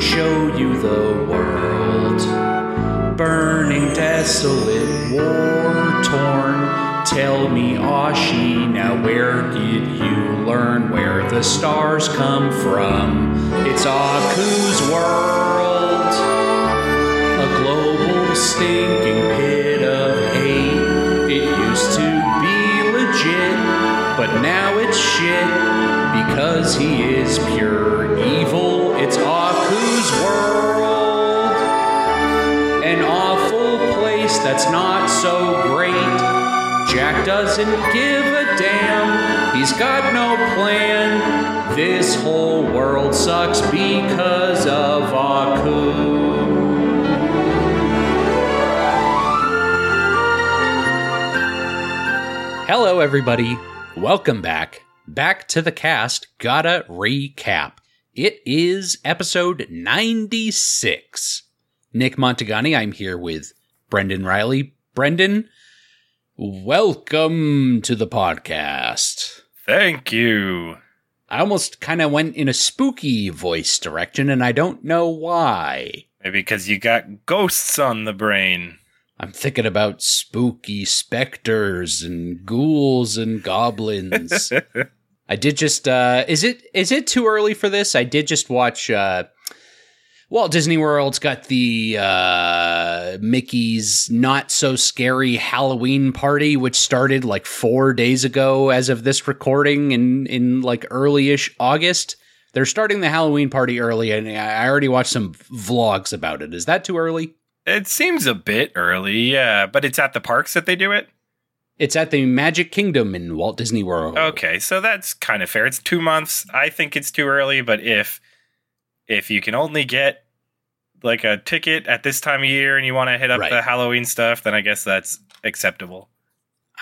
show you the world. Burning, desolate, war torn. Tell me, Ashi, now where did you learn where the stars come from? It's Aku's doesn't give a damn, he's got no plan. This whole world sucks because of Aku. Hello, everybody. Welcome back. Back to the cast. Gotta recap. It is episode 96. Nick Montagani, I'm here with Brendan Riley. Brendan, welcome to the podcast. Thank you. I almost kind of went in a spooky voice direction, and I don't know why. Maybe because you got ghosts on the brain. I'm thinking about spooky specters and ghouls and goblins. I did just uh is it is it too early for this? I did just watch uh Walt Disney World's got the uh Mickey's not so scary Halloween party which started like 4 days ago as of this recording in in like early-ish August. They're starting the Halloween party early and I already watched some vlogs about it. Is that too early? It seems a bit early, yeah, but it's at the parks that they do it. It's at the Magic Kingdom in Walt Disney World. Okay, so that's kind of fair. It's 2 months. I think it's too early, but if if you can only get like a ticket at this time of year and you want to hit up Right. the Halloween stuff, then I guess that's acceptable.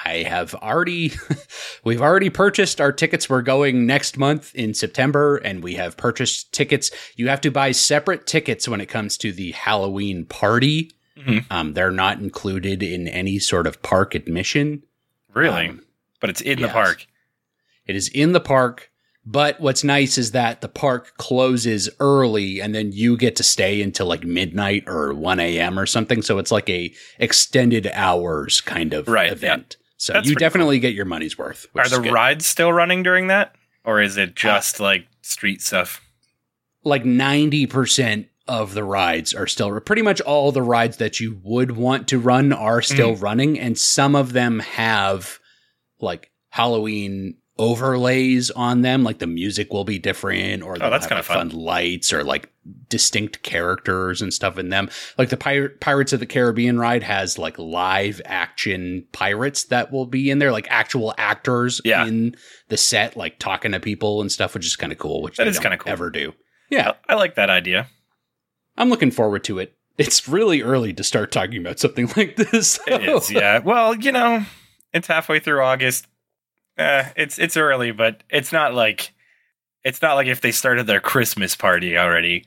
I have already, we've already purchased our tickets. We're going next month in September, and we have purchased tickets. You have to buy separate tickets when it comes to the Halloween party. Mhm. Um, they're not included in any sort of park admission. Really? Um, but it's in the park. It is in the park, but what's nice is that the park closes early, and then you get to stay until like midnight or one a.m. or something. So it's like a extended hours kind of Right, event. So That's you definitely get your money's worth. Are the rides still running during that? Or is it just like street stuff? like 90% of the rides are still pretty much all the rides that you would want to run are still Mm. running and some of them have like Halloween overlays on them like the music will be different or Oh, that's have, kinda like, fun. lights or like distinct characters and stuff in them like the Pir- Pirates of the Caribbean ride has like live action pirates that will be in there like actual actors Yeah. in the set like talking to people and stuff which is kind of cool which That is kinda cool. ever do yeah I like that idea. I'm looking forward to it. It's really early to start talking about something like this. It is, yeah. Well, you know, it's halfway through August. Uh, it's it's early, but it's not like it's not like if they started their Christmas party already.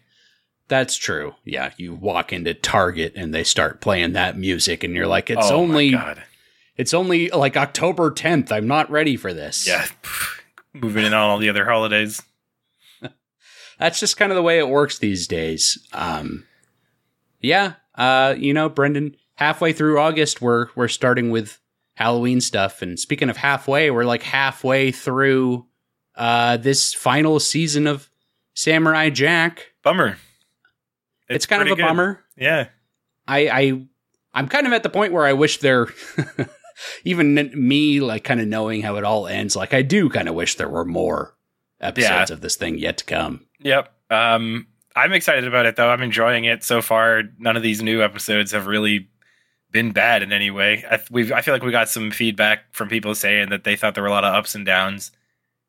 That's true. Yeah, you walk into Target and they start playing that music and you're like it's oh only God. it's only like October 10th. I'm not ready for this. Yeah. Moving in on all the other holidays. That's just kind of the way it works these days. Um Yeah, uh you know, Brendan, halfway through August we're we're starting with Halloween stuff and speaking of halfway, we're like halfway through uh this final season of Samurai Jack. Bummer. It's, kind of a good. bummer. Yeah. I, I I'm kind of at the point where I wish there even me like kind of knowing how it all ends like I do kind of wish there were more episodes Yeah. of this thing yet to come. Yep. Um, I'm excited about it though. I'm enjoying it so far. None of these new episodes have really been bad in any way. I, we've, I feel like we got some feedback from people saying that they thought there were a lot of ups and downs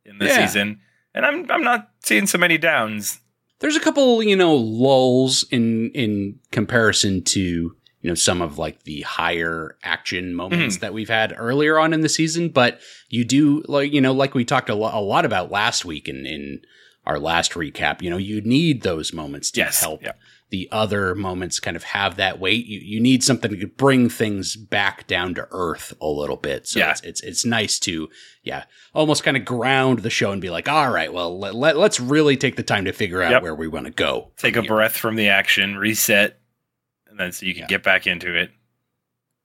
in the Yeah. season, and I'm I'm not seeing so many downs. There's a couple, you know, lulls in in comparison to you know some of like the higher action moments hmm. that we've had earlier on in the season, but you do like you know like we talked a, lo- a lot about last week in in our last recap. You know, you need those moments to Yes, help yeah. The other moments kind of have that weight. You you need something to bring things back down to earth a little bit. So Yeah. it's, it's it's nice to yeah, almost kind of ground the show and be like, all right, well let, let us really take the time to figure out Yep. where we want to go. Take a here. breath from the action, reset, and then so you can Yeah. get back into it.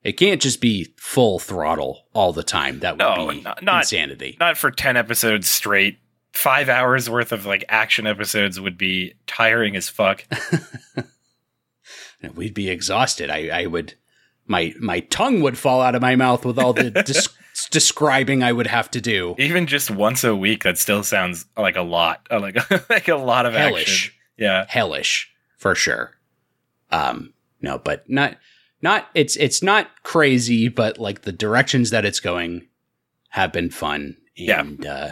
It can't just be full throttle all the time. That would No, be not- not- insanity. Not for 10 episodes straight. Five hours worth of like action episodes would be tiring as fuck. We'd be exhausted. I, I would, my my tongue would fall out of my mouth with all the des- describing I would have to do. Even just once a week, that still sounds like a lot. Like, like a lot of Hellish, action. Yeah. hellish for sure. Um, no, but not not it's it's not crazy, but like the directions that it's going have been fun. Yeah. Uh,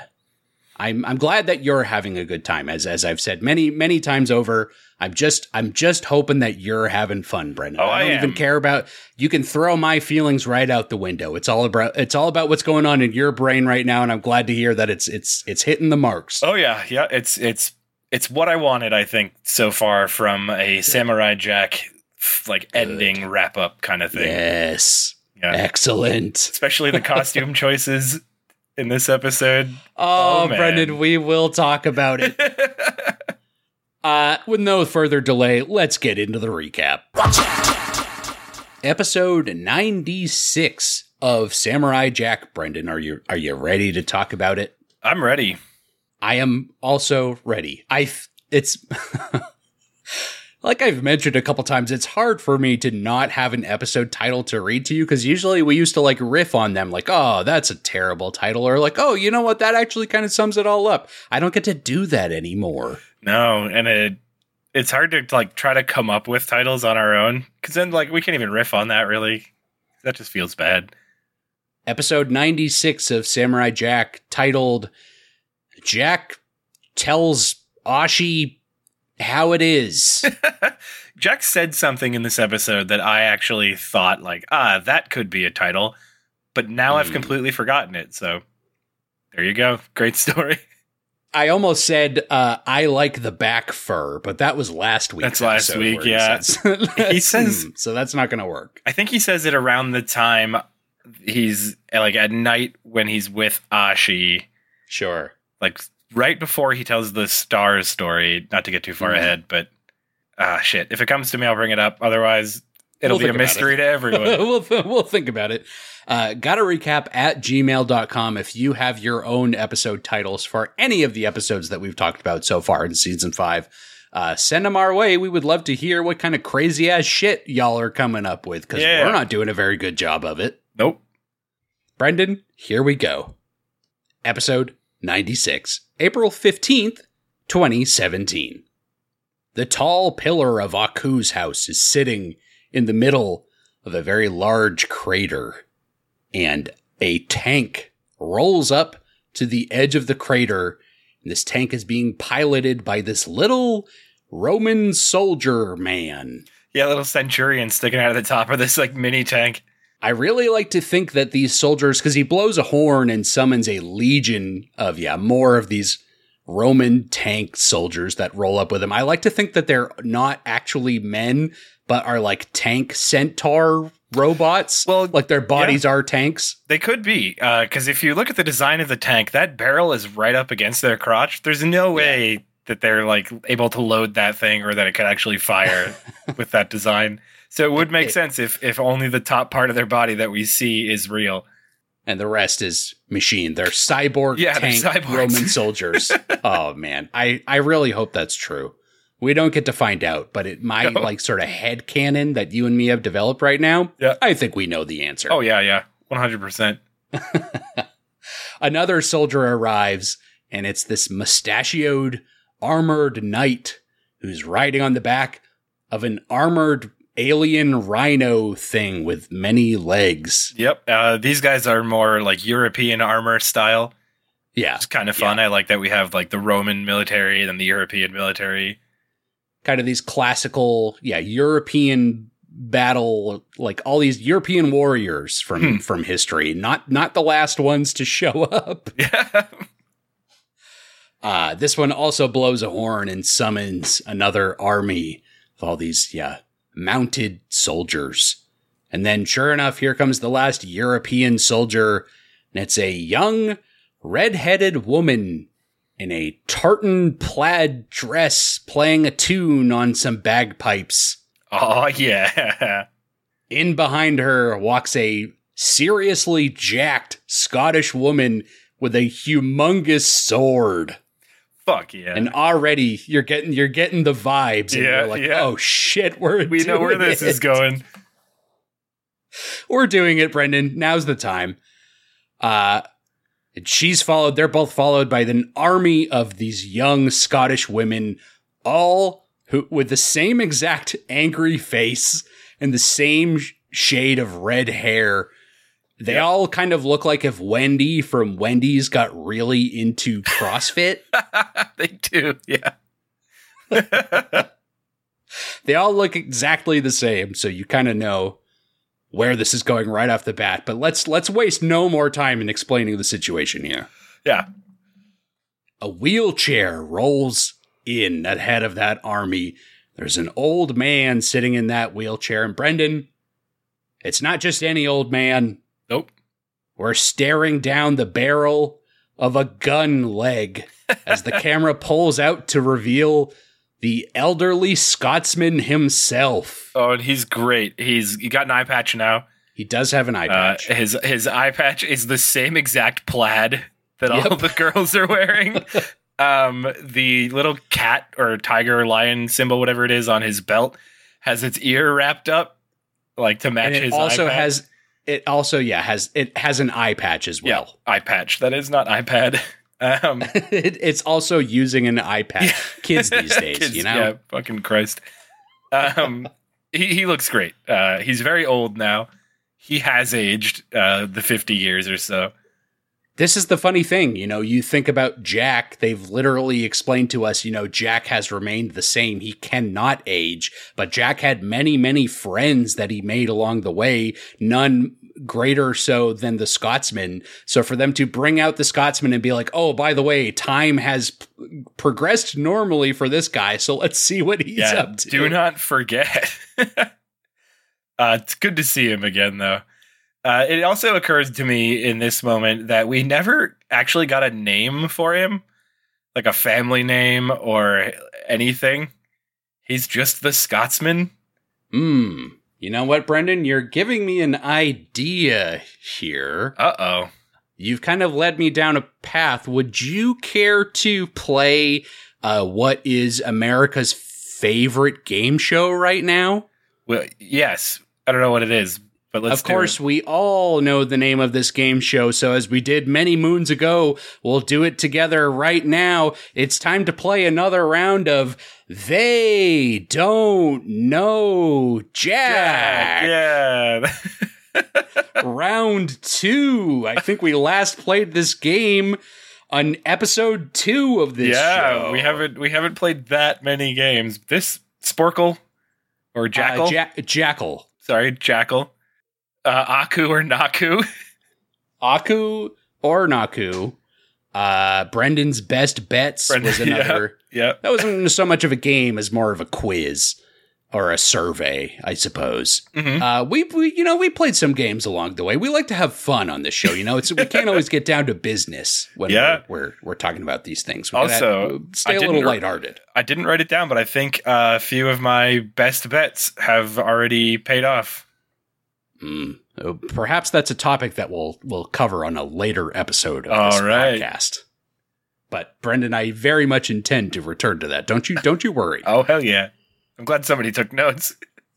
I'm I'm glad that you're having a good time. As as I've said many many times over, I'm just I'm just hoping that you're having fun, Brendan. Oh, I don't I even care about you can throw my feelings right out the window. It's all about it's all about what's going on in your brain right now, and I'm glad to hear that it's it's it's hitting the marks. Oh yeah, yeah. It's it's it's what I wanted. I think so far from a Samurai Jack like ending wrap up kind of thing. Yes. Yeah. Excellent. Especially the costume choices in this episode. Oh, Oh. Brendan, we will talk about it. Uh, with no further delay, let's get into the recap. Episode 96 of Samurai Jack. Brendan, are you are you ready to talk about it? I'm ready. I am also ready. I f- it's like I've mentioned a couple times, it's hard for me to not have an episode title to read to you because usually we used to like riff on them, like, oh, that's a terrible title, or like, oh, you know what, that actually kind of sums it all up. I don't get to do that anymore. No, and it it's hard to like try to come up with titles on our own because then like we can't even riff on that really. That just feels bad. Episode 96 of Samurai Jack, titled Jack Tells Ashi How It Is. Jack said something in this episode that I actually thought like, ah, that could be a title, but now I've Hmm. completely forgotten it. So there you go. Great story. I almost said uh, I like the back fur, but that was last week. That's last week, yeah. He says- so that's not going to work. I think he says it around the time he's like at night when he's with Ashi, Sure. like right before he tells the stars story. Not to get too far Mhm. ahead, but ah, shit. If it comes to me, I'll bring it up. Otherwise, it'll We'll be a mystery to everyone. we'll, th- we'll think about it. Uh, got a recap at gmail.com if you have your own episode titles for any of the episodes that we've talked about so far in season five. Uh, send them our way. We would love to hear what kind of crazy ass shit y'all are coming up with because Yeah. we're not doing a very good job of it. nope. Brendan, here we go. Episode 96, April 15th, 2017. The tall pillar of Aku's house is sitting in the middle of a very large crater, and a tank rolls up to the edge of the crater. And this tank is being piloted by this little Roman soldier man. Yeah, little centurion sticking out of the top of this like mini tank. I really like to think that these soldiers, because he blows a horn and summons a legion of, yeah, more of these Roman tank soldiers that roll up with him. I like to think that they're not actually men, but are like tank centaur robots. Well, like their bodies are tanks. They could be, uh, because if you look at the design of the tank, that barrel is right up against their crotch. There's no way that they're like able to load that thing or that it could actually fire with that design. So it would make It- sense if if only the top part of their body that we see is real. And the rest is machine. They're cyborg Yeah, they're cyborgs. Roman soldiers. oh man. I, I really hope that's true. We don't get to find out, but it my No. like sort of head canon that you and me have developed right now. Yeah. I think we know the answer. Oh yeah, yeah, one hundred percent. Another soldier arrives, and it's this mustachioed, armored knight who's riding on the back of an armored alien rhino thing with many legs. Yep, uh, these guys are more like European armor style. Yeah, It's kind of fun. I like that we have like the Roman military and the European military. kind of these classical, yeah, European battle, like all these European warriors from Hmm. from history, not not the last ones to show up. Yeah, Uh, this one also blows a horn and summons another army of all these, yeah, mounted soldiers. And then, sure enough, here comes the last European soldier, and it's a young, red-headed woman in a tartan plaid dress playing a tune on some bagpipes. Oh yeah. In behind her walks a seriously jacked Scottish woman with a humongous sword. Fuck yeah. And already you're getting you're getting the vibes. And Yeah, you're like, yeah. oh shit, we're we know where this is going. We're doing it, Brendan. Now's the time. Uh and she's followed, they're both followed by an army of these young Scottish women, all who with the same exact angry face and the same sh- shade of red hair. They Yep. all kind of look like if Wendy from Wendy's got really into CrossFit. they do, yeah. they all look exactly the same, so you kind of know where this is going right off the bat. But let's let's waste no more time in explaining the situation here. yeah. A wheelchair rolls in ahead of that army. There's an old man sitting in that wheelchair, and Brendan, it's not just any old man. We're staring down the barrel of a gun leg as the camera pulls out to reveal the elderly Scotsman himself. Oh, and he's great. He's he got an eye patch now. He does have an eye Uh, patch. his his eye patch is the same exact plaid that all the girls are wearing. um, the little cat or tiger or lion symbol, whatever it is, on his belt has its ear wrapped up, like to match and it his. also eye patch. has it also yeah has it has an eye patch as yeah well. eye patch. That is not iPad. Um, it, it's also using an iPad. patch. Kids these days, Kids, you know. Yeah, fucking Christ. Um, he, he looks great. Uh, he's very old now. He has aged uh, the 50 years or so. This is the funny thing, you know, you think about Jack, they've literally explained to us, you know, Jack has remained the same. He cannot age, but Jack had many, many friends that he made along the way, none greater so than the Scotsman. So for them to bring out the Scotsman and be like, "Oh, by the way, time has p- progressed normally for this guy, so let's see what he's yeah, up to." do not forget. uh, it's good to see him again, though. Uh, it also occurs to me in this moment that we never actually got a name for him, like a family name or anything. He's just the Scotsman. Hmm. You know what, Brendan? You're giving me an idea here. Uh oh. You've kind of led me down a path. Would you care to play uh, what is America's favorite game show right now? Well, yes. I don't know what it is, but let's. of course, we all know the name of this game show. So, as we did many moons ago, we'll do it together right now. It's time to play another round of They Don't Know Jack. Yeah. round two. I think we last played this game on episode two of this yeah. show. We haven't we haven't played that many games. This Sporkle or Jackal. Uh, ja- Jackal. Sorry, Jackal. Uh, Aku or Naku. Aku or Naku. Uh, Brendan's best bets Brendan- was another. yep. That wasn't so much of a game as more of a quiz or a survey, I suppose. Mhm. Uh, we, we, you know, we played some games along the way. We like to have fun on this show. You know, it's we can't always get down to business when Yeah. we're, we're we're talking about these things. We Also, stay I a little lighthearted. I didn't write it down, but I think uh, a few of my best bets have already paid off. Mm. Uh, Perhaps that's a topic that we'll we'll cover on a later episode of All this right. podcast. But Brendan, I very much intend to return to that. Don't you? Don't you worry, Oh hell yeah! I'm glad somebody took notes.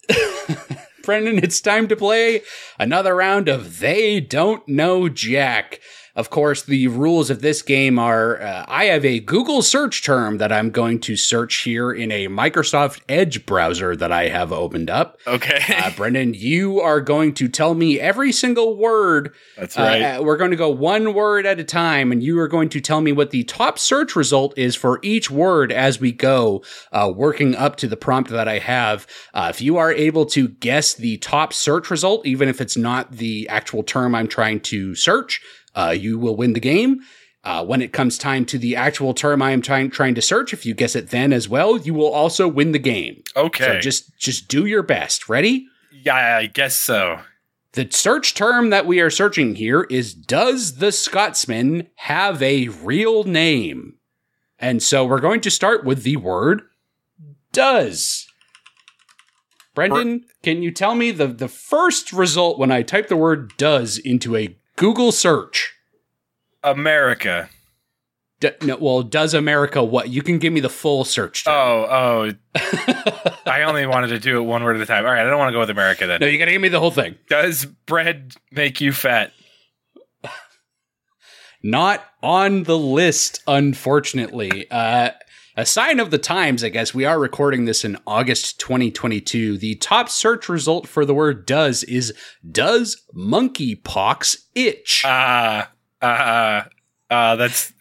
Brendan. It's time to play another round of They Don't Know Jack. Of course, the rules of this game are uh, I have a Google search term that I'm going to search here in a Microsoft Edge browser that I have opened up. Okay, Uh, Brendan, you are going to tell me every single word that's right. Uh, uh, we're going to go one word at a time, and you are going to tell me what the top search result is for each word as we go, uh, working up to the prompt that I have. Uh, if you are able to guess the top search result, even if it's not the actual term I'm trying to search, uh, you will win the game. Uh, when it comes time to the actual term I am trying trying to search, if you guess it then as well, you will also win the game. Okay. So just just do your best. Ready? yeah, I guess so. The search term that we are searching here is Does the Scotsman have a real name? And so we're going to start with the word does. Brendan, can you tell me the, the first result when I type the word does into a Google search? America. D- no, well, does America what? You can give me the full search term. Oh, oh. I only wanted to do it one word at a time. All right, I don't want to go with America then. no, you gotta give me the whole thing. Does bread make you fat? Not on the list, unfortunately. Uh, a sign of the times, I guess. We are recording this in August 2022. The top search result for the word does is Does monkeypox itch? Ah, ah, ah. That's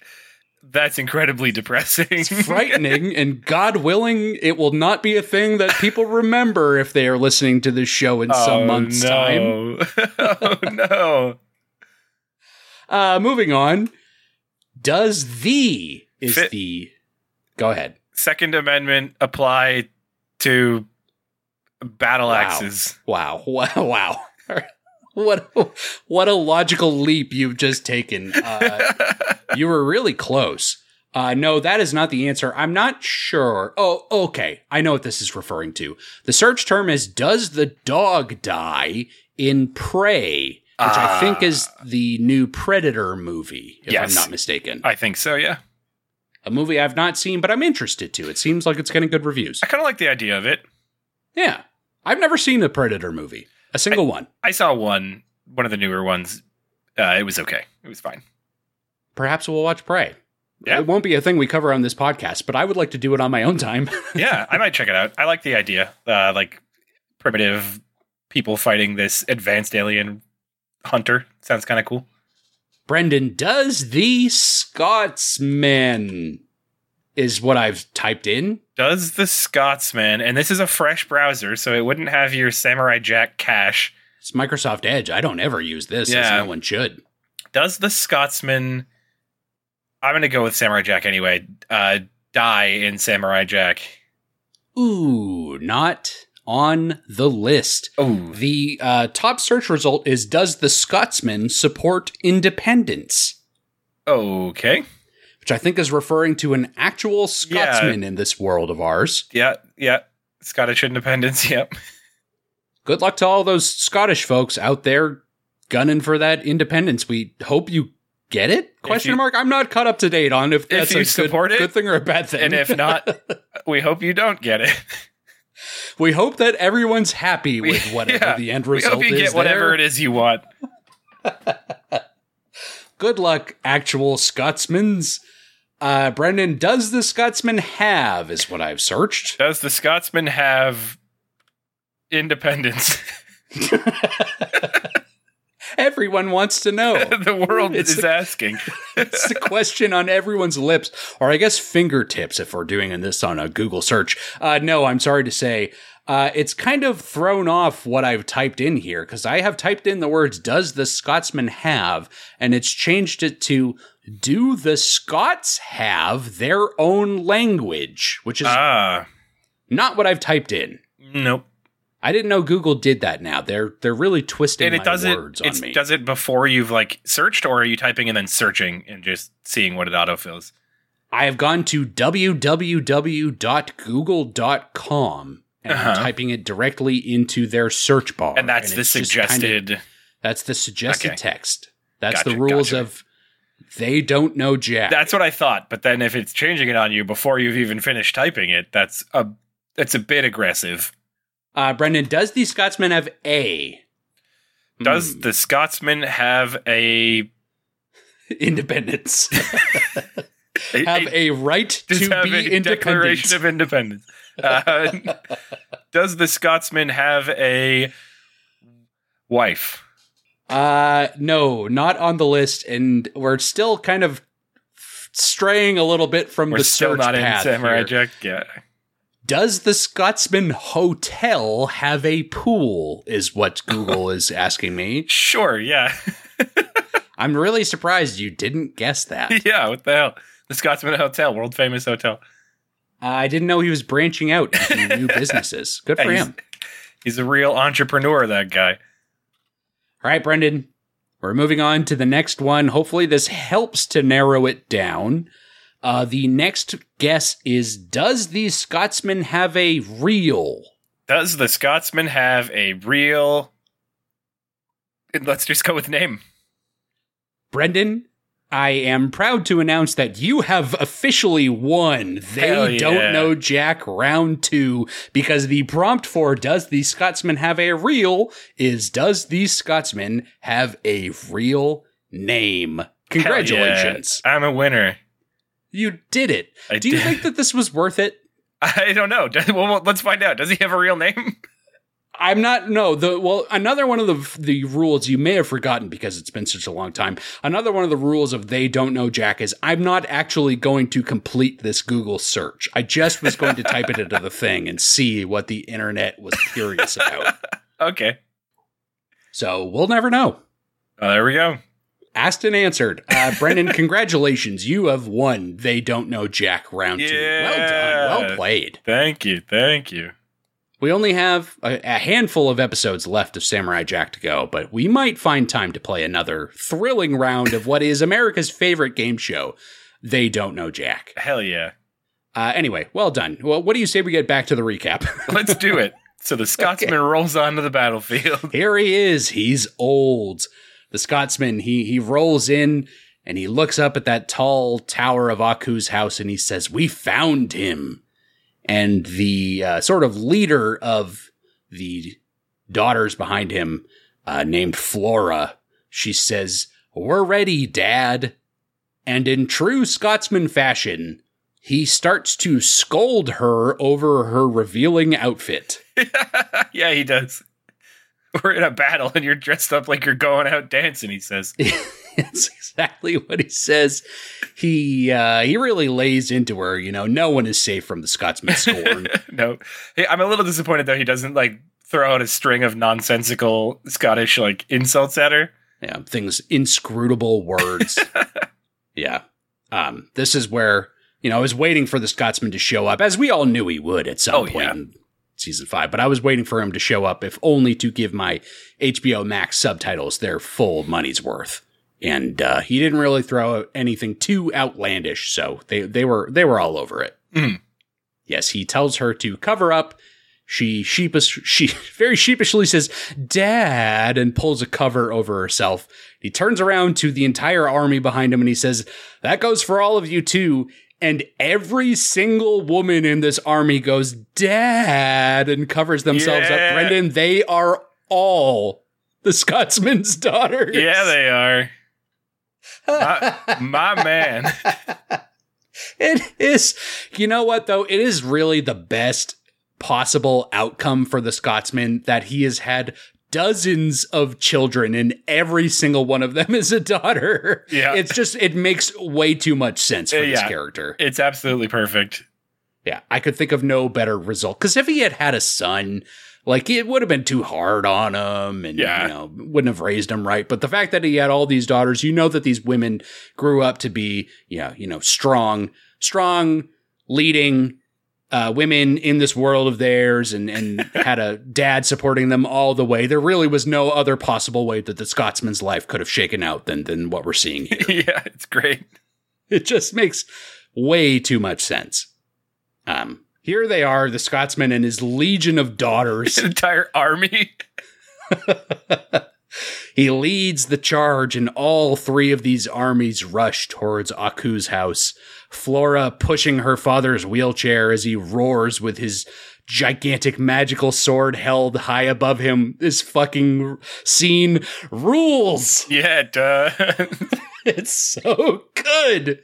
that's incredibly depressing. it's Frightening, and God willing, it will not be a thing that people remember if they are listening to this show in some oh, months' time. no. oh no. Uh, moving on. Does the is Fit- the. Go ahead. Second Amendment apply to battle Wow. axes. Wow. Wow. Wow. What what a logical leap you've just taken. Uh, you were really close. Uh, no, that is not the answer. I'm not sure. Oh, okay. I know what this is referring to. The search term is Does the dog die in Prey? Which I think is the new Predator movie, if Yes. I'm not mistaken. I think so, yeah. A movie I've not seen, but I'm interested to. It seems like it's getting good reviews. I kind of like the idea of it. Yeah. I've never seen a Predator movie. A single one. I saw one, one of the newer ones. Uh, it was okay. It was fine. Perhaps we'll watch Prey. Yeah. It won't be a thing we cover on this podcast, but I would like to do it on my own time. yeah, I might check it out. I like the idea. Uh, like primitive people fighting this advanced alien hunter. Sounds kind of cool. Brendan, does the Scotsman is what I've typed in? Does the Scotsman, and this is a fresh browser, so it wouldn't have your Samurai Jack cache. It's Microsoft Edge. I don't ever use this, as Yeah. no one should. Does the Scotsman, I'm going to go with Samurai Jack anyway, uh, die in Samurai Jack? Ooh, not on the list. Oh, The uh, top search result is Does the Scotsman support independence? okay. Which I think is referring to an actual Scotsman in this world of ours. Yeah, yeah. Scottish independence, yep. good luck to all those Scottish folks out there gunning for that independence. We hope you get it? Question you- mark. I'm not caught up to date on if that's you a good, support it, good thing or a bad thing. And if not, we hope you don't get it. We hope that everyone's happy with whatever yeah. the end We result hope you is. get whatever there. it is you want. Good luck, actual Scotsmans. Uh, Brendan, does the Scotsman have is what I've searched. Does the Scotsman have independence? Everyone wants to know. the world It's is the- asking. it's the question on everyone's lips, or I guess fingertips if we're doing this on a Google search. Uh, no, I'm sorry to say. Uh, it's kind of thrown off what I've typed in here because I have typed in the words, does the Scotsman have? And it's changed it to, do the Scots have their own language? Which is ah, not what I've typed in. nope. I didn't know Google did that now. They're they're really twisting And it my does it. words on me. does it before you've like searched, or are you typing and then searching and just seeing what it autofills? I have gone to www.google.com and I'm Uh-huh. typing it directly into their search bar. And that's the it's just kinda- suggested. that's the suggested Okay. text. That's Gotcha, the rules gotcha. of they don't know jack. That's what I thought. But then if it's changing it on you before you've even finished typing it, that's a that's a bit aggressive. Uh, Brendan, does the Scotsman have a? Does Hmm, the Scotsman have a, independence? have a- a right to have be a? Declaration of Independence? Uh, does the Scotsman have a wife? Uh, no, not on the list, and we're still kind of straying a little bit from We're the still search not in path Samurai here. Jack. Yeah. Does the Scotsman Hotel have a pool? Is what Google is asking me. Sure. Yeah. I'm really surprised you didn't guess that. yeah, what the hell? The Scotsman Hotel, world famous hotel. Uh, I didn't know he was branching out into new businesses. Good for He's- him. He's a real entrepreneur, that guy. All right, Brendan, we're moving on to the next one. Hopefully, this helps to narrow it down. Uh, the next guess is Does the Scotsman have a real? Does the Scotsman have a real. Let's just go with name. Brendan, I am proud to announce that you have officially won. They yeah. don't know Jack round two because the prompt for Does the Scotsman have a real is Does the Scotsman have a real name? Congratulations. Yeah. I'm a winner. You did it. I Do you did. think that this was worth it? I don't know. Well, let's find out. Does he have a real name? I'm not. No. The well, another one of the the rules you may have forgotten because it's been such a long time. Another one of the rules of they don't know Jack is I'm not actually going to complete this Google search. I just was going to type it into the thing and see what the internet was curious about. Okay. So we'll never know. Oh, there we go. Asked and answered. Uh, Brendan, congratulations. You have won. They don't know Jack round two. Well done. Well played. Thank you. Thank you. We only have a, a handful of episodes left of Samurai Jack to go, but we might find time to play another thrilling round of what is America's favorite game show. They don't know Jack. Hell yeah. Uh, anyway, well done. Well, what do you say we get back to the recap? Let's do it. So the Scotsman rolls onto the battlefield. Here he is. He's old. The Scotsman. He he rolls in and he looks up at that tall tower of Aku's house and he says, "We found him." And the uh, sort of leader of the daughters behind him, uh, named Flora, she says, "We're ready, Dad." And in true Scotsman fashion, he starts to scold her over her revealing outfit. yeah, he does. We're in a battle and you're dressed up like you're going out dancing, he says. That's exactly what he says. He uh, he really lays into her. You know, no one is safe from the Scotsman scorn. no. Hey, I'm a little disappointed though he doesn't like throw out a string of nonsensical Scottish like insults at her. yeah, things inscrutable words. yeah. Um, this is where you know I was waiting for the Scotsman to show up, as we all knew he would at some Oh, point yeah. Season five. But I was waiting for him to show up, if only to give my HBO Max subtitles their full money's worth. And uh, he didn't really throw out anything too outlandish, so they they were they were all over it. Mhm. Yes, he tells her to cover up. She sheepish she very sheepishly says, "Dad," and pulls a cover over herself. He turns around to the entire army behind him and he says, "That goes for all of you too." And every single woman in this army goes, "Dad," and covers themselves Yeah. up. Brendan, they are all the Scotsman's daughters. Yeah, they are. My, my man. It is. You know what, though? It is really the best possible outcome for the Scotsman that he has had dozens of children and every single one of them is a daughter. Yeah. It's just, it makes way too much sense for Uh, this character. It's absolutely perfect. Yeah. I could think of no better result. Because if he had had a son, like it would have been too hard on him and, Yeah. you know, wouldn't have raised him right. But the fact that he had all these daughters, you know that these women grew up to be, yeah, you know, strong, strong, leading uh, women in this world of theirs and, and had a dad supporting them all the way. There really was no other possible way that the Scotsman's life could have shaken out than, than what we're seeing here. yeah, it's great. It just makes way too much sense. Um, here they are, the Scotsman and his legion of daughters. An entire army. he leads the charge, and all three of these armies rush towards Aku's house. Flora pushing her father's wheelchair as he roars with his gigantic magical sword held high above him. This fucking scene rules. Yeah, duh. It's so good.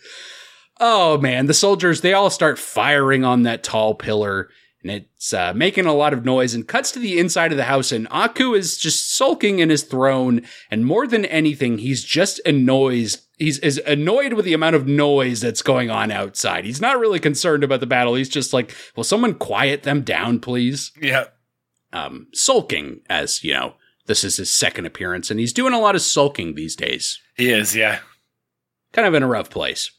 Oh man, the soldiers they all start firing on that tall pillar and it's uh, making a lot of noise and cuts to the inside of the house and Aku is just sulking in his throne and more than anything he's just annoyed he's is annoyed with the amount of noise that's going on outside. He's not really concerned about the battle. He's just like, "Will someone quiet them down, please?" yeah. um, sulking, as you know, this is his second appearance, and he's doing a lot of sulking these days. He is, yeah. Kind of in a rough place.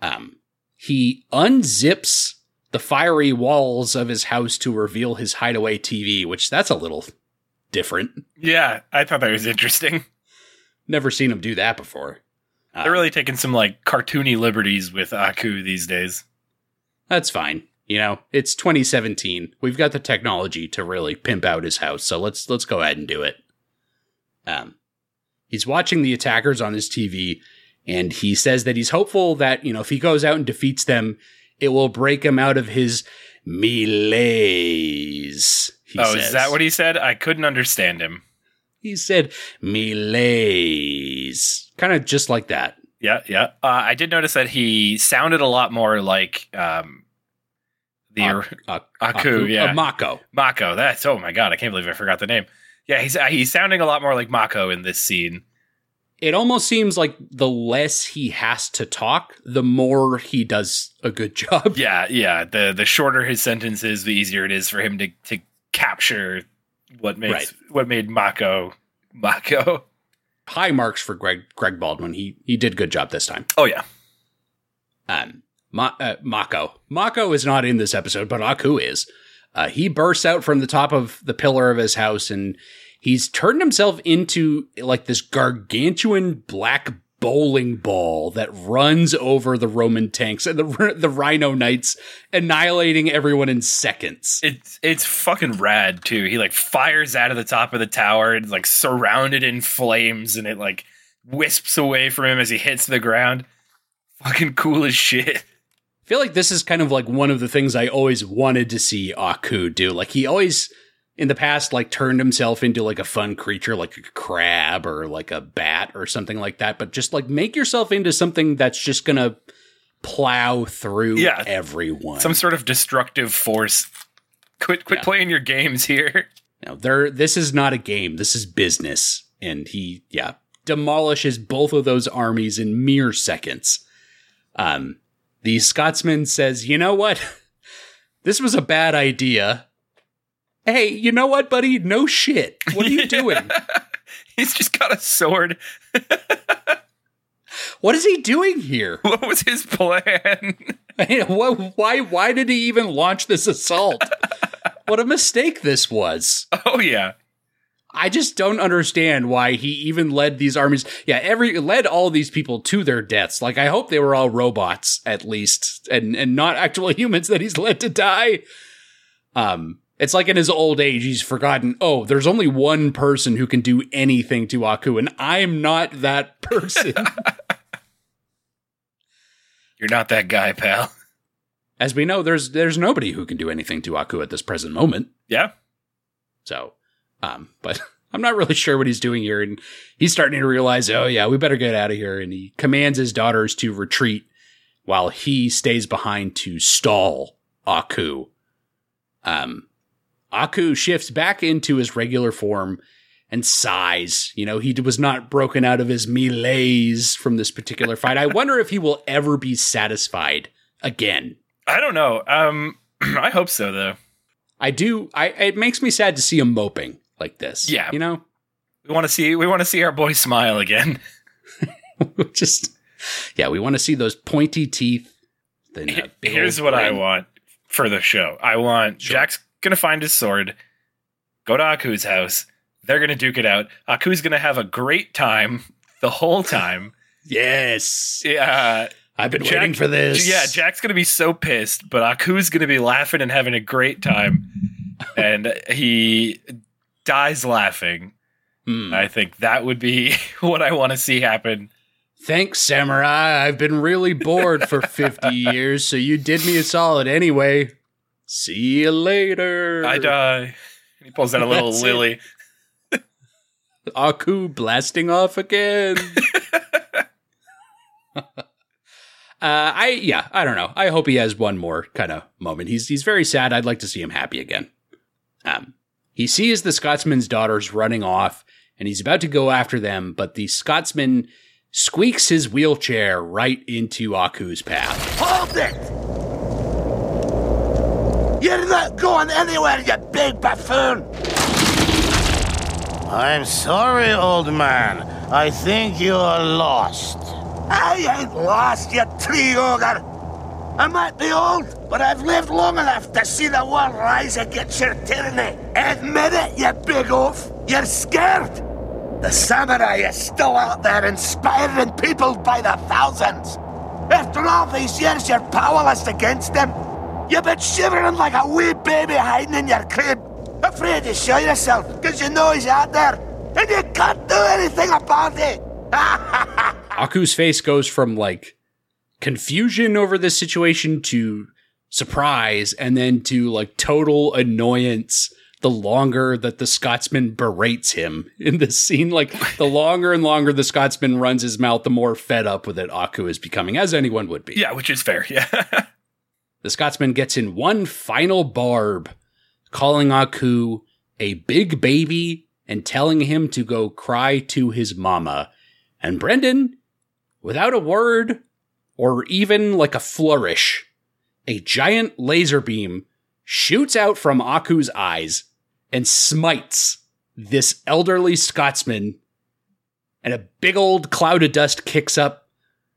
Um, he unzips the fiery walls of his house to reveal his hideaway TV, which that's a little different. Yeah, I thought that was interesting. Never seen him do that before. They're really taking some like cartoony liberties with Aku these days. That's fine. You know, it's 2017. We've got the technology to really pimp out his house, so let's let's go ahead and do it. Um, he's watching the attackers on his TV, and he says that he's hopeful that you know if he goes out and defeats them, it will break him out of his malaise. He oh, says. is that what he said? I couldn't understand him. he said? Malaise, kind of just like that. Yeah, yeah. Uh, I did notice that he sounded a lot more like um, the Ak- Ak- Aku, yeah. uh, Mako. Mako. That's oh my god, I can't believe I forgot the name. Yeah, he's uh, he's sounding a lot more like Mako in this scene. it almost seems like the less he has to talk, the more he does a good job. Yeah, yeah. The the shorter his sentence is, the easier it is for him to to capture what makes Right. what made Mako Mako. High marks for Greg Greg Baldwin. He he did good job this time. Oh yeah. Um, Ma- uh, Mako. Mako is not in this episode, but Aku is. Uh, he bursts out from the top of the pillar of his house and he's turned himself into like this gargantuan black bowling ball that runs over the Roman tanks and the the Rhino Knights, annihilating everyone in seconds. It's it's fucking rad too. He like fires out of the top of the tower and like surrounded in flames and it like wisps away from him as he hits the ground. Fucking cool as shit. I feel like this is kind of like one of the things I always wanted to see Aku do. Like he always in the past like turned himself into like a fun creature like a crab or like a bat or something like that, but just like make yourself into something that's just going to plow through Yeah. everyone. Some sort of destructive force. Quit quit Yeah. playing your games here. no there this is not a game. This is business. And he yeah, demolishes both of those armies in mere seconds. Um the Scotsman says, "You know what? This was a bad idea." Hey, you know what, buddy? No shit. What are you doing? He's just got a sword. What is he doing here? What was his plan? Why why why did he even launch this assault? What a mistake this was. Oh yeah. I just don't understand why he even led these armies. Yeah, every led all these people to their deaths. Like I hope they were all robots at least, and and not actual humans that he's led to die. Um, it's like in his old age, he's forgotten. Oh, there's only one person who can do anything to Aku, and I'm not that person. You're not that guy, pal. As we know, there's there's nobody who can do anything to Aku at this present moment. Yeah. So, um, but I'm not really sure what he's doing here. And he's starting to realize, oh, yeah, we better get out of here. And he commands his daughters to retreat while he stays behind to stall Aku. Um, Aku shifts back into his regular form and sighs. You know, he was not broken out of his malaise from this particular fight. I wonder if he will ever be satisfied again. I don't know. Um I hope so though. I do. I it makes me sad to see him moping like this. Yeah. you know. We want to see we want to see our boy smile again. just yeah, we want to see those pointy teeth. Then Here's old what I want for the show. I want Sure. Jack's gonna find his sword, go to Aku's house. They're gonna duke it out. Aku's gonna have a great time the whole time. Yes, Yeah, I've been Jack- waiting for this. yeah. Jack's gonna be so pissed, but Aku's gonna be laughing and having a great time, and he dies laughing. Hmm. I think that would be what I want to see happen. Thanks, Samurai. I've been really bored for fifty years, so you did me a solid anyway. See you later. I die. He pulls out a little That's lily. Aku blasting off again. uh, I yeah, I don't know. I hope he has one more kind of moment. He's he's very sad. I'd like to see him happy again. Um, he sees the Scotsman's daughters running off, and he's about to go after them, but the Scotsman squeaks his wheelchair right into Aku's path. Hold it! You're not going anywhere, you big buffoon! I'm sorry, old man. I think you are lost. I ain't lost, you tree ogre. I might be old, but I've lived long enough to see the world rise against your tyranny. Admit it, you big oaf. You're scared. The samurai is still out there inspiring people by the thousands. After all these years, you're powerless against them. You've been shivering like a wee baby hiding in your crib, afraid to show yourself because you know he's out there, and you can't do anything about it. Aku's face goes from like confusion over this situation to surprise and then to like total annoyance the longer that the Scotsman berates him in this scene. Like the longer and longer the Scotsman runs his mouth, the more fed up with it Aku is becoming, as anyone would be. Yeah, which is fair. Yeah. The Scotsman gets in one final barb, calling Aku a big baby and telling him to go cry to his mama. And Brendan, without a word or even like a flourish, a giant laser beam shoots out from Aku's eyes and smites this elderly Scotsman. And a big old cloud of dust kicks up,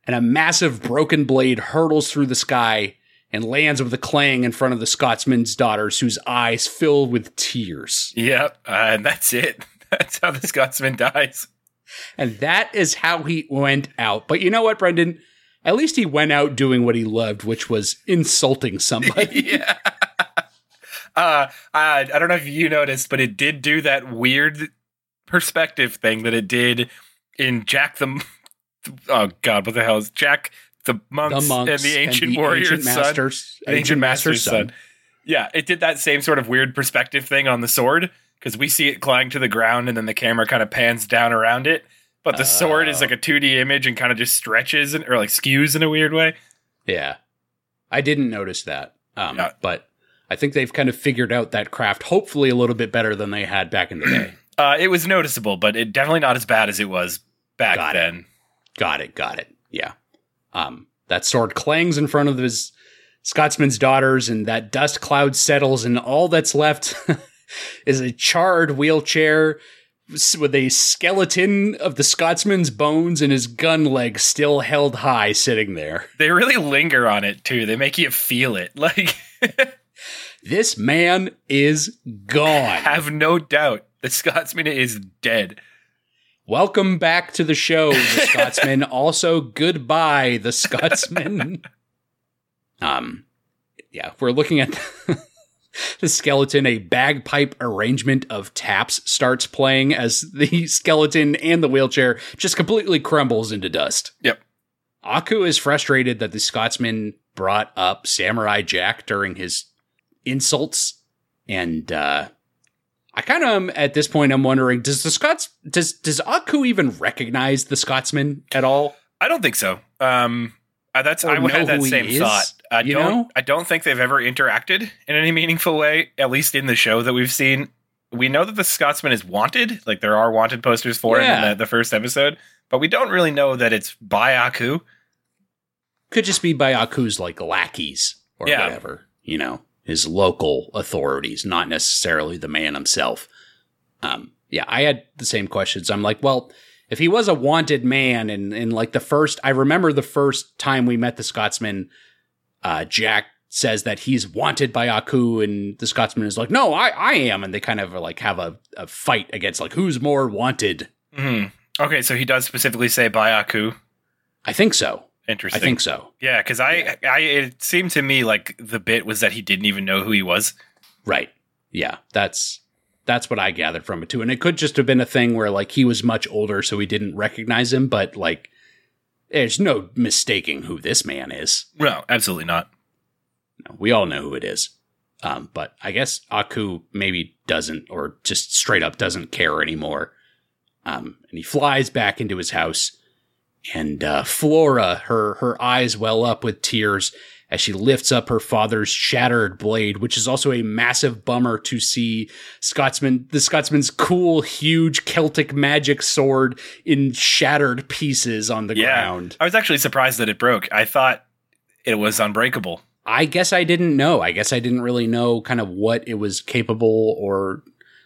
and a massive broken blade hurtles through the sky and lands with a clang in front of the Scotsman's daughters, whose eyes fill with tears. yep. Uh, and that's it. That's how the Scotsman dies. And that is how he went out. But you know what, Brendan? At least he went out doing what he loved, which was insulting somebody. yeah. Uh, I, I don't know if you noticed, but it did do that weird perspective thing that it did in Jack the. Oh God, what the hell is Jack the monks, the monks and the ancient and the warrior's ancient son? masters, The ancient master's son. Yeah, it did that same sort of weird perspective thing on the sword because we see it clanging to the ground and then the camera kind of pans down around it. But the sword is like a 2D image and kind of just stretches and, or like skews in a weird way. Yeah. I didn't notice that. Um, Yeah. But I think they've kind of figured out that craft, hopefully a little bit better than they had back in the day. Uh, it was noticeable, but it definitely not as bad as it was back Got it. then. got it, got it. Yeah. Um, that sword clangs in front of his Scotsman's daughters, and that dust cloud settles, and all that's left is a charred wheelchair with a skeleton of the Scotsman's bones and his gun leg still held high sitting there. They really linger on it too. They make you feel it. Like, This man is gone. I have no doubt, the Scotsman is dead. Welcome back to the show, the Scotsman. also, goodbye, the Scotsman. um, yeah, we're looking at the skeleton. A bagpipe arrangement of taps starts playing as the skeleton and the wheelchair just completely crumbles into dust. Yep. Aku is frustrated that the Scotsman brought up Samurai Jack during his insults, and uh, I kind of am at this point. I'm wondering does the Scots does does Aku even recognize the Scotsman at all? I don't think so. Um, uh, that's Or I had that same is, thought. I you don't. know? I don't think they've ever interacted in any meaningful way. At least in the show that we've seen, we know that the Scotsman is wanted. Like there are wanted posters for him in the, the first episode, but we don't really know that it's by Aku. Could just be by Aku's like lackeys or Yeah. whatever, you know, his local authorities, not necessarily the man himself. Um, yeah, I had the same questions. I'm like, well, if he was a wanted man and and like the first I remember the first time we met the Scotsman, uh, Jack says that he's wanted by Aku and the Scotsman is like, No, I, I am, and they kind of like have a, a fight against like who's more wanted. hmm Okay, so he does specifically say by Aku. I think so. I think so. Yeah, because I, I, it seemed to me like the bit was that he didn't even know who he was. Right. Yeah, that's that's what I gathered from it too. And it could just have been a thing where like he was much older, so he didn't recognize him. But like, there's no mistaking who this man is. No, absolutely not. No, we all know who it is. Um, but I guess Aku maybe doesn't, or just straight up doesn't care anymore. Um, and he flies back into his house, and uh, Flora, her her eyes well up with tears as she lifts up her father's shattered blade, which is also a massive bummer to see Scotsman, the Scotsman's cool, huge Celtic magic sword in shattered pieces on the Yeah. ground. I was actually surprised that it broke. I thought it was unbreakable. I guess I didn't know. I guess I didn't really know kind of what it was capable or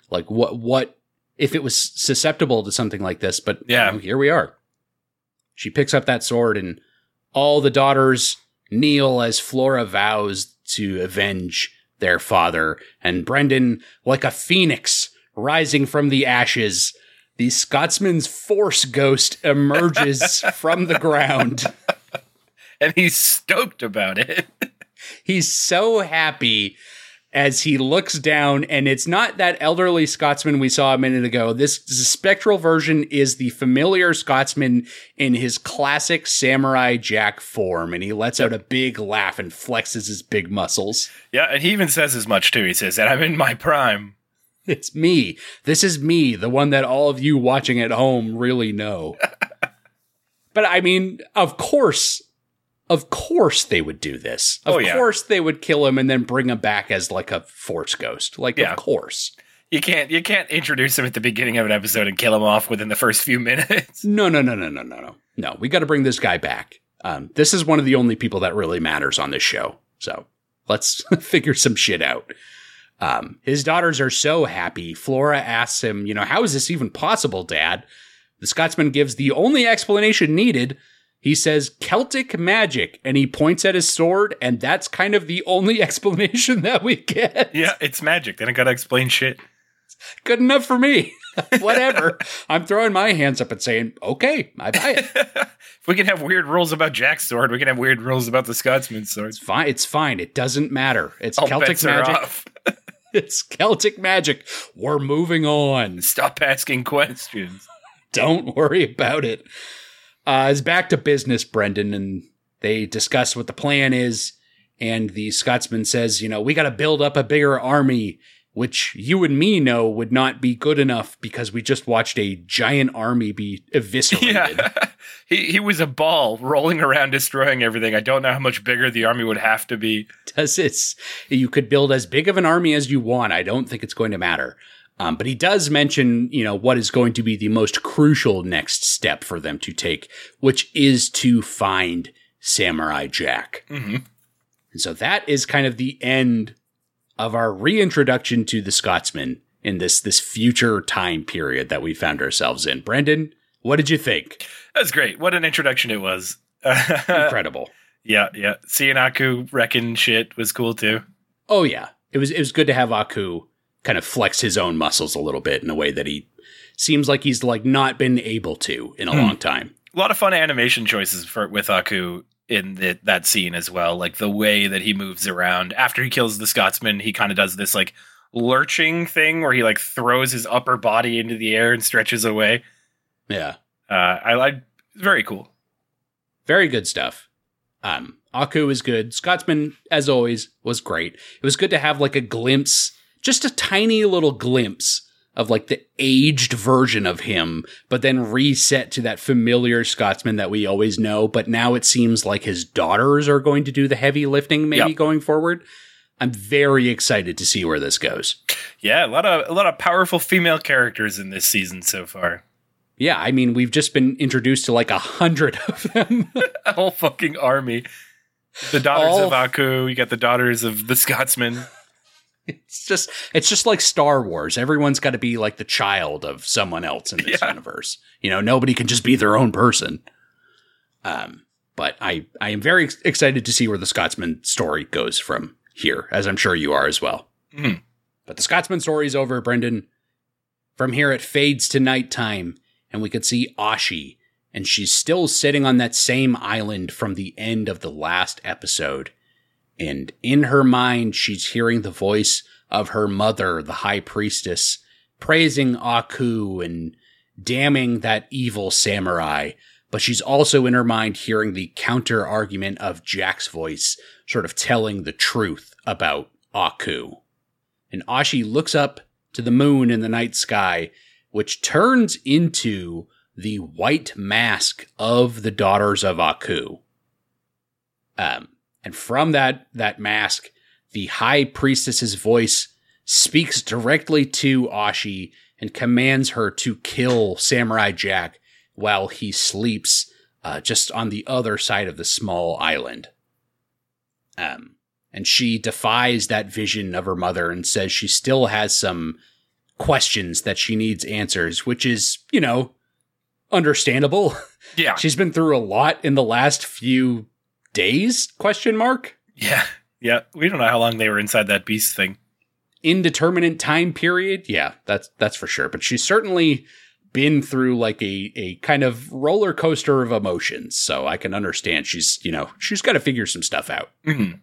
like what what if it was susceptible to something like this, but Yeah. you know, here we are. She picks up that sword, and all the daughters kneel as Flora vows to avenge their father. And Brendan, like a phoenix rising from the ashes, the Scotsman's force ghost emerges from the ground. And he's stoked about it. He's so happy as he looks down, and it's not that elderly Scotsman we saw a minute ago. This, spectral version is the familiar Scotsman in his classic samurai jack form, and he lets out a big laugh and flexes his big muscles. yeah, and he even says as much too. He says that I'm in my prime. It's me. This is me, the one that all of you watching at home really know. but I mean, of course, of course they would do this. Of Oh, yeah. course they would kill him and then bring him back as like a force ghost. Like, Yeah. of course. You can't you can't introduce him at the beginning of an episode and kill him off within the first few minutes. No, no, no, no, no, no, no. No, we got to bring this guy back. Um, this is one of the only people that really matters on this show. So let's figure some shit out. Um, his daughters are so happy. Flora asks him, you know, how is this even possible, Dad? The Scotsman gives the only explanation needed. He says Celtic magic, and he points at his sword, and that's kind of the only explanation that we get. Yeah, it's magic. They don't gotta explain shit. Good enough for me. Whatever. I'm throwing my hands up and saying, okay, I buy it. if we can have weird rules about Jack's sword, we can have weird rules about the Scotsman's sword. It's fine. It's fine. It doesn't matter. It's All Celtic magic. It's Celtic magic. We're moving on. Stop asking questions. Don't worry about it. Uh, it's back to business, Brendan, and they discuss what the plan is. And the Scotsman says, you know, we got to build up a bigger army, which you and me know would not be good enough because we just watched a giant army be eviscerated. Yeah. he he was a ball rolling around destroying everything. I don't know how much bigger the army would have to be. does it's you could build as big of an army as you want. I don't think it's going to matter. Um, but he does mention, you know, what is going to be the most crucial next step for them to take, which is to find Samurai Jack. hmm And so that is kind of the end of our reintroduction to the Scotsman in this this future time period that we found ourselves in. Brendan, what did you think? That's great. What an introduction it was. Incredible. yeah, yeah. Seeing Aku wrecking shit was cool too. Oh yeah, it was it was good to have Aku kind of flex his own muscles a little bit in a way that he seems like he's like not been able to in a Hmm. long time. A lot of fun animation choices for with Aku in the, that scene as well. Like the way that he moves around after he kills the Scotsman, he kind of does this like lurching thing where he like throws his upper body into the air and stretches away. Yeah, Uh, I like very cool. very good stuff. Um, Aku is good. Scotsman, as always, was great. It was good to have like a glimpse, just a tiny little glimpse of like the aged version of him, but then reset to that familiar Scotsman that we always know. But now it seems like his daughters are going to do the heavy lifting, maybe Yep. going forward. I'm very excited to see where this goes. Yeah, a lot of a lot of powerful female characters in this season so far. Yeah, I mean, we've just been introduced to like a hundred of them. A whole fucking army. The daughters All- of Aku, you got the daughters of the Scotsman. It's just, it's just like Star Wars. Everyone's got to be like the child of someone else in this Yeah. universe. You know, nobody can just be their own person. Um, but I, I am very ex- excited to see where the Scotsman story goes from here, as I'm sure you are as well. Mhm. But the Scotsman story is over, Brendan. From here, it fades to nighttime, and we could see Ashi, and she's still sitting on that same island from the end of the last episode. And in her mind, she's hearing the voice of her mother, the high priestess, praising Aku and damning that evil samurai. But she's also in her mind hearing the counter argument of Jack's voice, sort of telling the truth about Aku. And Ashi looks up to the moon in the night sky, which turns into the white mask of the daughters of Aku. Um, and from that that mask, the high priestess's voice speaks directly to Ashi and commands her to kill Samurai Jack while he sleeps uh, just on the other side of the small island. Um, and she defies that vision of her mother and says she still has some questions that she needs answers, which is, you know, understandable. Yeah. She's been through a lot in the last few days, question mark. Yeah. Yeah. We don't know how long they were inside that beast thing. Indeterminate time period. Yeah, that's that's for sure. But she's certainly been through like a a kind of roller coaster of emotions. So I can understand she's, you know, she's got to figure some stuff out. Mhm.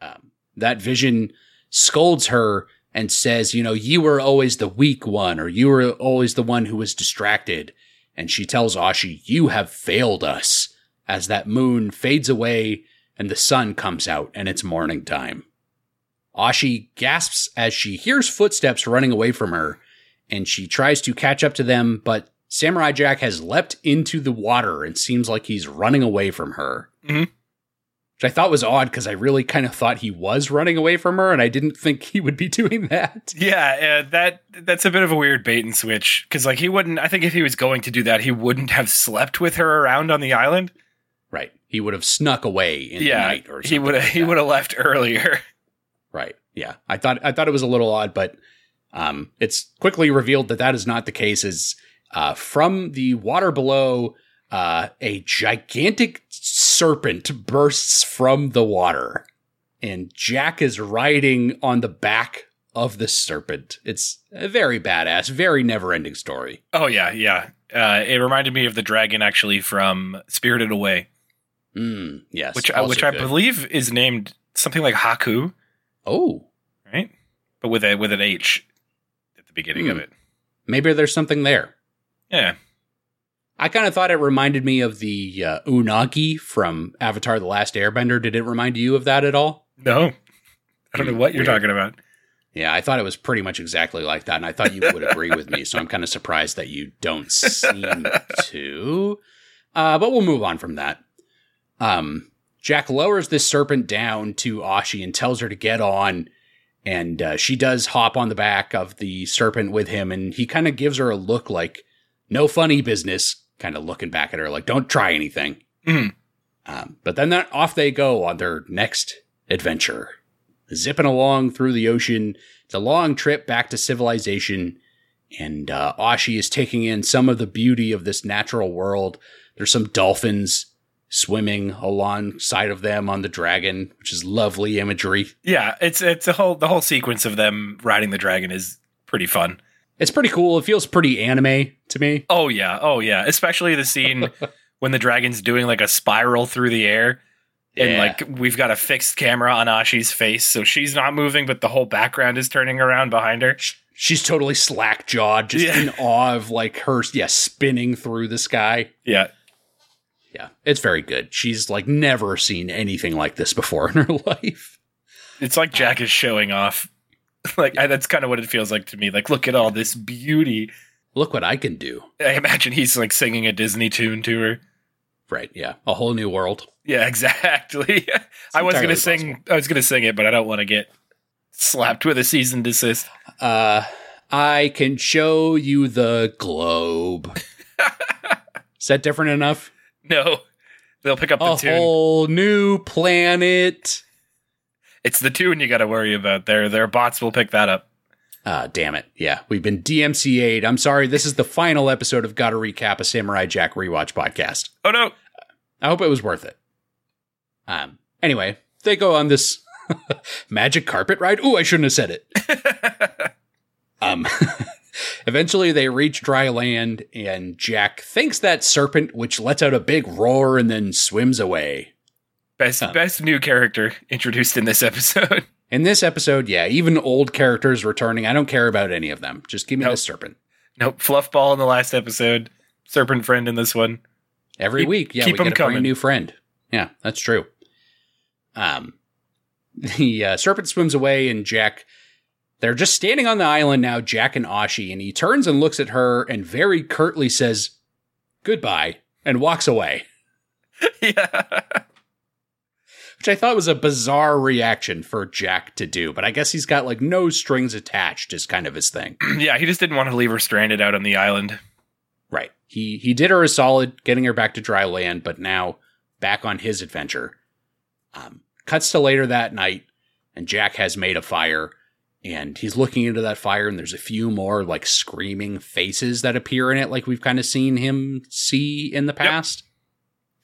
um, that vision scolds her and says, you know, you were always the weak one, or you were always the one who was distracted. And she tells Ashi, you have failed us as that moon fades away and the sun comes out and it's morning time. Ashi gasps as she hears footsteps running away from her and she tries to catch up to them, but Samurai Jack has leapt into the water and seems like he's running away from her. Mhm. Which I thought was odd because I really kind of thought he was running away from her and I didn't think he would be doing that. Yeah, uh, that that's a bit of a weird bait and switch because like he wouldn't. I think if he was going to do that, he wouldn't have slept with her around on the island. He would have snuck away in yeah, the night or something. he would have like he would have left earlier. Right. Yeah. I thought I thought it was a little odd, but um, it's quickly revealed that that is not the case. Is uh, from the water below, uh, a gigantic serpent bursts from the water, and Jack is riding on the back of the serpent. It's a very badass, very never-ending story. Oh yeah, yeah. Uh, it reminded me of the dragon actually from Spirited Away, Mm, yes. which also which I believe is named something like Haku, Oh, right? But with a with an H at the beginning of Hmm. it. maybe there's something there. Yeah. I kind of thought it reminded me of the uh, Unagi from Avatar: The Last Airbender. Did it remind you of that at all? No, I don't know what you're Weird. talking about. Yeah, I thought it was pretty much exactly like that, and I thought you would agree with me. So I'm kind of surprised that you don't seem to. Uh, but we'll move on from that. Um, Jack lowers this serpent down to Ashi and tells her to get on, and uh, she does hop on the back of the serpent with him, and he kind of gives her a look like no funny business, kind of looking back at her like don't try anything. Mhm. Um, but then that, off they go on their next adventure, zipping along through the ocean. It's a long trip back to civilization, and uh, Ashi is taking in some of the beauty of this natural world. There's some dolphins swimming alongside of them on the dragon, which is lovely imagery. Yeah, it's it's a whole the whole sequence of them riding the dragon is pretty fun. It's pretty cool. It feels pretty anime to me. Oh yeah, oh yeah. Especially the scene when the dragon's doing like a spiral through the air. And Yeah. like we've got a fixed camera on Ashi's face, so she's not moving, but the whole background is turning around behind her. She's totally slack jawed, just Yeah. in awe of like her, yeah, spinning through the sky. Yeah. Yeah, it's very good. She's like never seen anything like this before in her life. It's like Jack is showing off. like I, that's kind of what it feels like to me. Like look at all this beauty. Look what I can do. I imagine he's like singing a Disney tune to her. Right. Yeah. A whole new world. Yeah, exactly. I was gonna sing. I was gonna sing it, but I don't want to get slapped with a cease and desist. Uh, I can show you the globe. Is that different enough? No, they'll pick up the A tune. whole new planet. It's the tune you got to worry about. Their their bots will pick that up. Ah, damn it. Yeah, we've been DMCA'd. I'm sorry. This is the final episode of Gotta Recap a Samurai Jack Rewatch podcast. Oh no! I hope it was worth it. Um. Anyway, they go on this magic carpet ride. Ooh, I shouldn't have said it. um. Eventually, they reach dry land, and Jack thanks that serpent, which lets out a big roar and then swims away. Best best new character introduced in this episode. In this episode, yeah, even old characters returning. I don't care about any of them. Just give me Nope. the serpent nope, Fluffball in the last episode. Serpent friend in this one. every Keep- week. Yeah, keep we get a coming. brand new friend. Yeah, that's true. Um, the uh, serpent swims away, and Jack. They're just standing on the island now, Jack and Ashi, and he turns and looks at her and very curtly says, "Goodbye," and walks away. yeah. Which I thought was a bizarre reaction for Jack to do, but I guess he's got like no strings attached, is kind of his thing. yeah, he just didn't want to leave her stranded out on the island. Right. He he did her a solid getting her back to dry land, but now back on his adventure. Um, cuts to later that night, and Jack has made a fire, and he's looking into that fire and there's a few more like screaming faces that appear in it like we've kind of seen him see in the past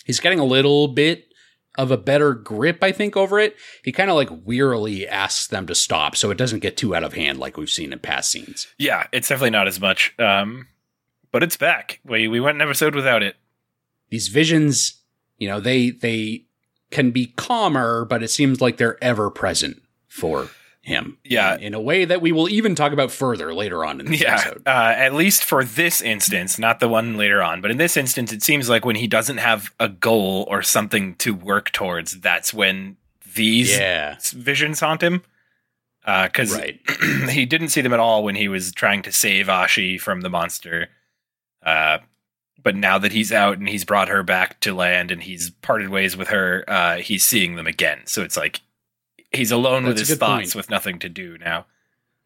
he's getting a little bit of a better grip i think over it he kind of like wearily asks them to stop so it doesn't get too out of hand like we've seen in past scenes Yeah, it's definitely not as much. Um, but it's back. We we went an episode without it. these visions you know they they can be calmer but it seems like they're ever present for him Yeah. in, a way that we will even talk about further later on in this Yeah, episode uh, at least for this instance, not the one later on, but in this instance, it seems like when he doesn't have a goal or something to work towards, that's when these yeah visions haunt him. Because right he didn't see them at all when he was trying to save Ashi from the monster. Uh, but now that he's out and he's brought her back to land and he's parted ways with her, uh, he's seeing them again. So it's like he's alone with That's a his thoughts point. with nothing to do now.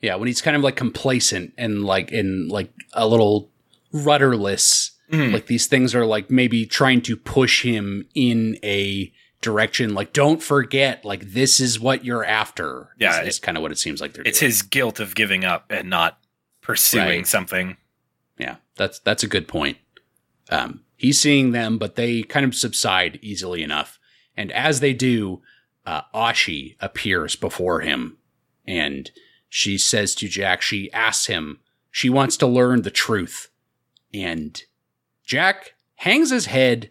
Yeah, when he's kind of like complacent and like in like a little rudderless, Mhm. like these things are like maybe trying to push him in a direction. Like, don't forget, like this is what you're after. Yeah, is kind of what it seems like they're. It's doing. his guilt of giving up and not pursuing Right. something. Yeah, that's that's a good point. Um, he's seeing them, but they kind of subside easily enough. And as they do, uh, Ashi appears before him, and she says to Jack, she asks him, she wants to learn the truth, and Jack hangs his head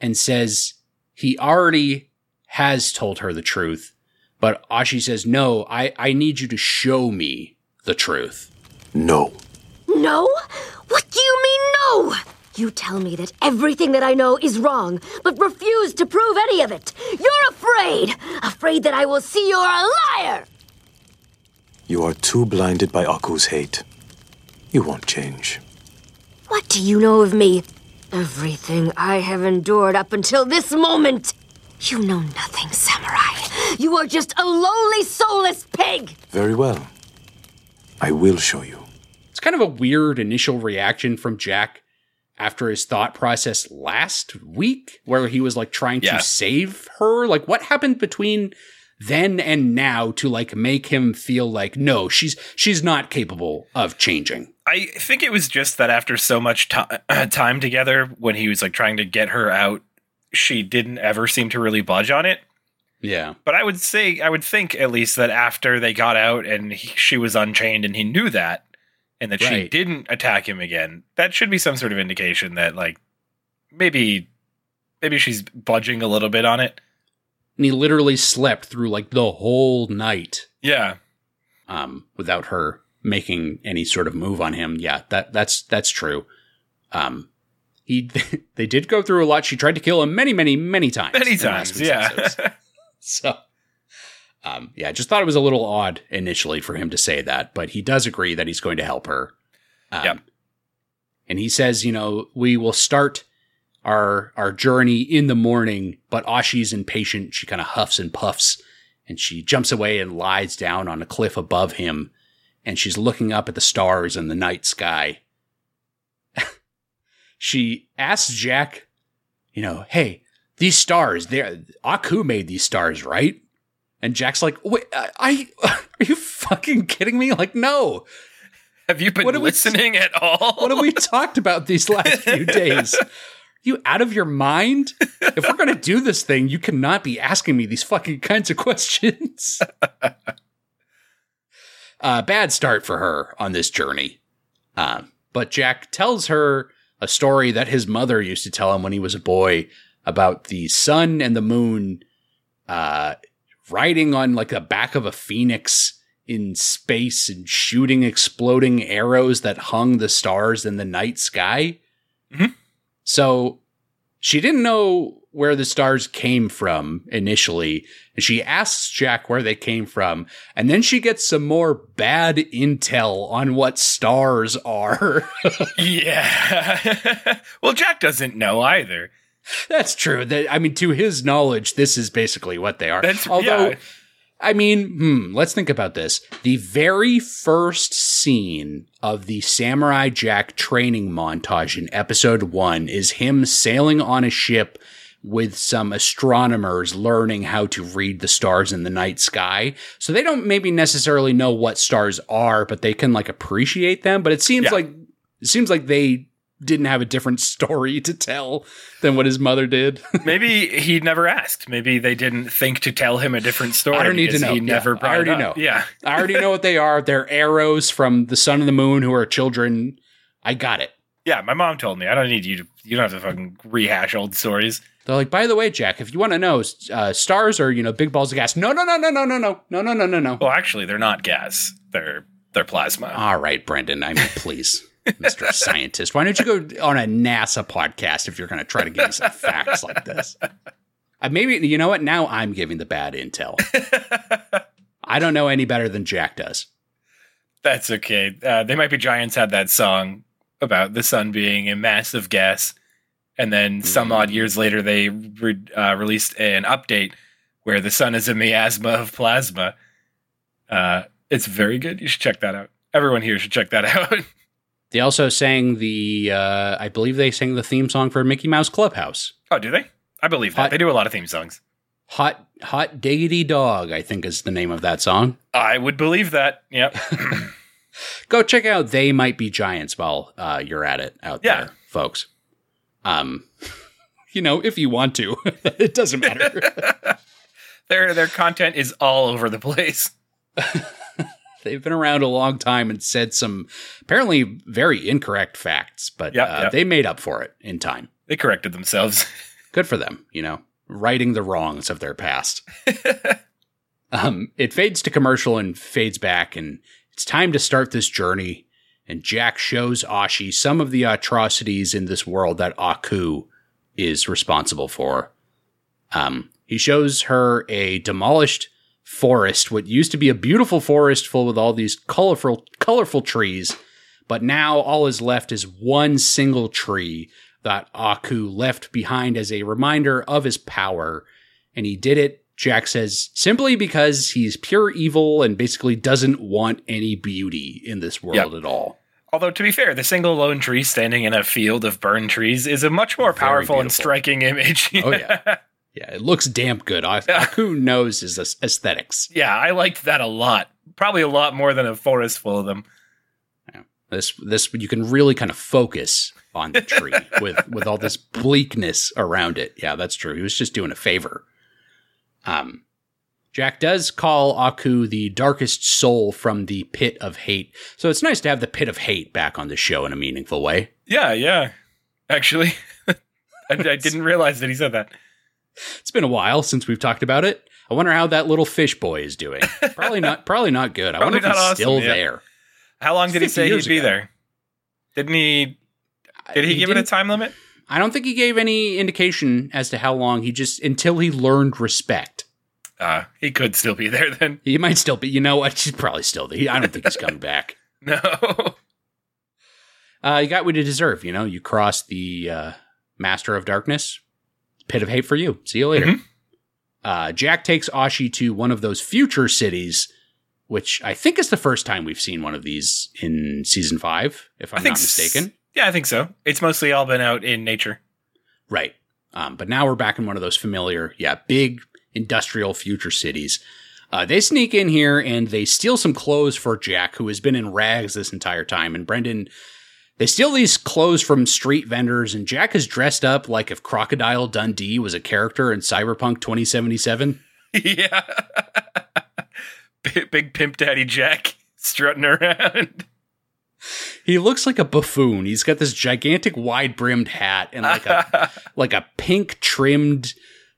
and says he already has told her the truth, but Ashi says, "No, I I need you to show me the truth." No. No? What do you mean, no? You tell me that everything that I know is wrong, but refuse to prove any of it. You're afraid! Afraid that I will see you're a liar! You are too blinded by Aku's hate. You won't change. What do you know of me? Everything I have endured up until this moment. You know nothing, Samurai. You are just a lowly, soulless pig! Very well. I will show you. It's kind of a weird initial reaction from Jack after his thought process last week, where he was like trying Yeah. to save her. Like, what happened between then and now to like make him feel like no, she's she's not capable of changing. I think it was just that after so much ti time together, when he was like trying to get her out, she didn't ever seem to really budge on it. Yeah, But I would say, I would think at least that after they got out and he, she was unchained and he knew that, and that she didn't attack him again, that should be some sort of indication that like maybe maybe she's budging a little bit on it. and he literally slept through like the whole night Yeah, um, without her making any sort of move on him. Yeah, that that's that's true. Um, he they did go through a lot. She tried to kill him many, many, many times. many in the last times. Yeah. So, um, yeah, I just thought it was a little odd initially for him to say that, but he does agree that he's going to help her. Um, Yep. And he says, you know, we will start our our journey in the morning, but Ashi's impatient. She kind of huffs and puffs, and she jumps away and lies down on a cliff above him, and she's looking up at the stars and the night sky. she asks Jack, you know, hey, these stars, they're Aku made these stars, right? And Jack's like, wait, I, I are you fucking kidding me? Like, no. have you been What are we- listening at all? What have we talked about these last few days? You out of your mind? If we're gonna do this thing, you cannot be asking me these fucking kinds of questions. uh, bad start for her on this journey. Uh, but Jack tells her a story that his mother used to tell him when he was a boy about the sun and the moon uh, riding on like the back of a phoenix in space and shooting exploding arrows that hung the stars in the night sky. Mhm. So she didn't know where the stars came from initially. And she asks Jack where they came from. And then she gets some more bad intel on what stars are. yeah. well, Jack doesn't know either. That's true. That I mean, to his knowledge, this is basically what they are. That's Although, yeah. I mean, hmm, let's think about this. The very first scene of the Samurai Jack training montage in episode one is him sailing on a ship with some astronomers learning how to read the stars in the night sky. So they don't maybe necessarily know what stars are, but they can like appreciate them. But it seems Yeah. like it seems like they didn't have a different story to tell than what his mother did. Maybe he never asked. Maybe they didn't think to tell him a different story. I don't need to know. He Yeah, never I already know. Yeah. I already know what they are. They're arrows from the sun and the moon who are children. I got it. Yeah, my mom told me. I don't need you to. You don't have to fucking rehash old stories. They're like, by the way, Jack, if you want to know, uh, stars are you know big balls of gas. No, no, no, no, no, no, no, no, no, no, no, no. Well, actually, they're not gas. They're they're plasma. All right, Brendan. I mean, please, Mister Scientist, why don't you go on a NASA podcast if you're going to try to give me some facts like this? Uh, maybe you know what? Now I'm giving the bad intel. I don't know any better than Jack does. That's okay. Uh, they might be giants had that song about the sun being a massive gas, and then some odd years later they re- uh, released an update where the sun is a miasma of plasma. Uh, it's very good. You should check that out. Everyone here should check that out. They also sang the, uh, I believe they sang the theme song for Mickey Mouse Clubhouse. oh, do they? I believe that Hot- they do a lot of theme songs. Hot, hot diggity dog, I think is the name of that song. I would believe that. Yep. Go check out They Might Be Giants while uh, you're at it out Yeah. there, folks. Um, you know, if you want to, it doesn't matter. their their content is all over the place. They've been around a long time and said some apparently very incorrect facts, but Yep, uh, yep. they made up for it in time. They corrected themselves. Good for them, you know, righting the wrongs of their past. um, it fades to commercial and fades back, and it's time to start this journey. And Jack shows Ashi some of the atrocities in this world that Aku is responsible for. Um, he shows her a demolished forest, what used to be a beautiful forest full with all these colorful, colorful trees, but now all is left is one single tree that Aku left behind as a reminder of his power. And he did it, Jack says, simply because he's pure evil and basically doesn't want any beauty in this world at all. Although to be fair, the single lone tree standing in a field of burned trees is a much more Very powerful and striking image. Oh, yeah. Yeah, it looks damn good. A- Aku knows his aesthetics. yeah, I liked that a lot. Probably a lot more than a forest full of them. This this you can really kind of focus on the tree with with all this bleakness around it. Yeah, that's true. He was just doing a favor. Um Jack does call Aku the darkest soul from the pit of hate. So it's nice to have the pit of hate back on the show in a meaningful way. Yeah, yeah. Actually, I, I didn't realize that he said that. It's been a while since we've talked about it. I wonder how that little fish boy is doing. Probably not probably not good. I wonder if he's awesome, still yeah. there. How long did he say he'd be ago. there? Didn't he? Did he, give it a time limit? I don't think he gave any indication as to how long. He just until he learned respect. Uh, he could still be there then. He might still be. You know what? He's probably still there. I don't think he's coming back. No. Uh, you got what you deserve. You know, you cross the uh, Master of Darkness, pit of hate for you. See you later. Mhm. Uh, Jack takes Ashi to one of those future cities, which I think is the first time we've seen one of these in season five, if I'm not s- mistaken. Yeah, I think so. It's mostly all been out in nature. Right. Um, but now we're back in one of those familiar, yeah, big industrial future cities. Uh, they sneak in here and they steal some clothes for Jack, who has been in rags this entire time. And Brendan, they steal these clothes from street vendors, and Jack is dressed up like if Crocodile Dundee was a character in Cyberpunk 2077. yeah. big, big pimp daddy Jack strutting around. He looks like a buffoon. He's got this gigantic wide brimmed hat and like a like a pink trimmed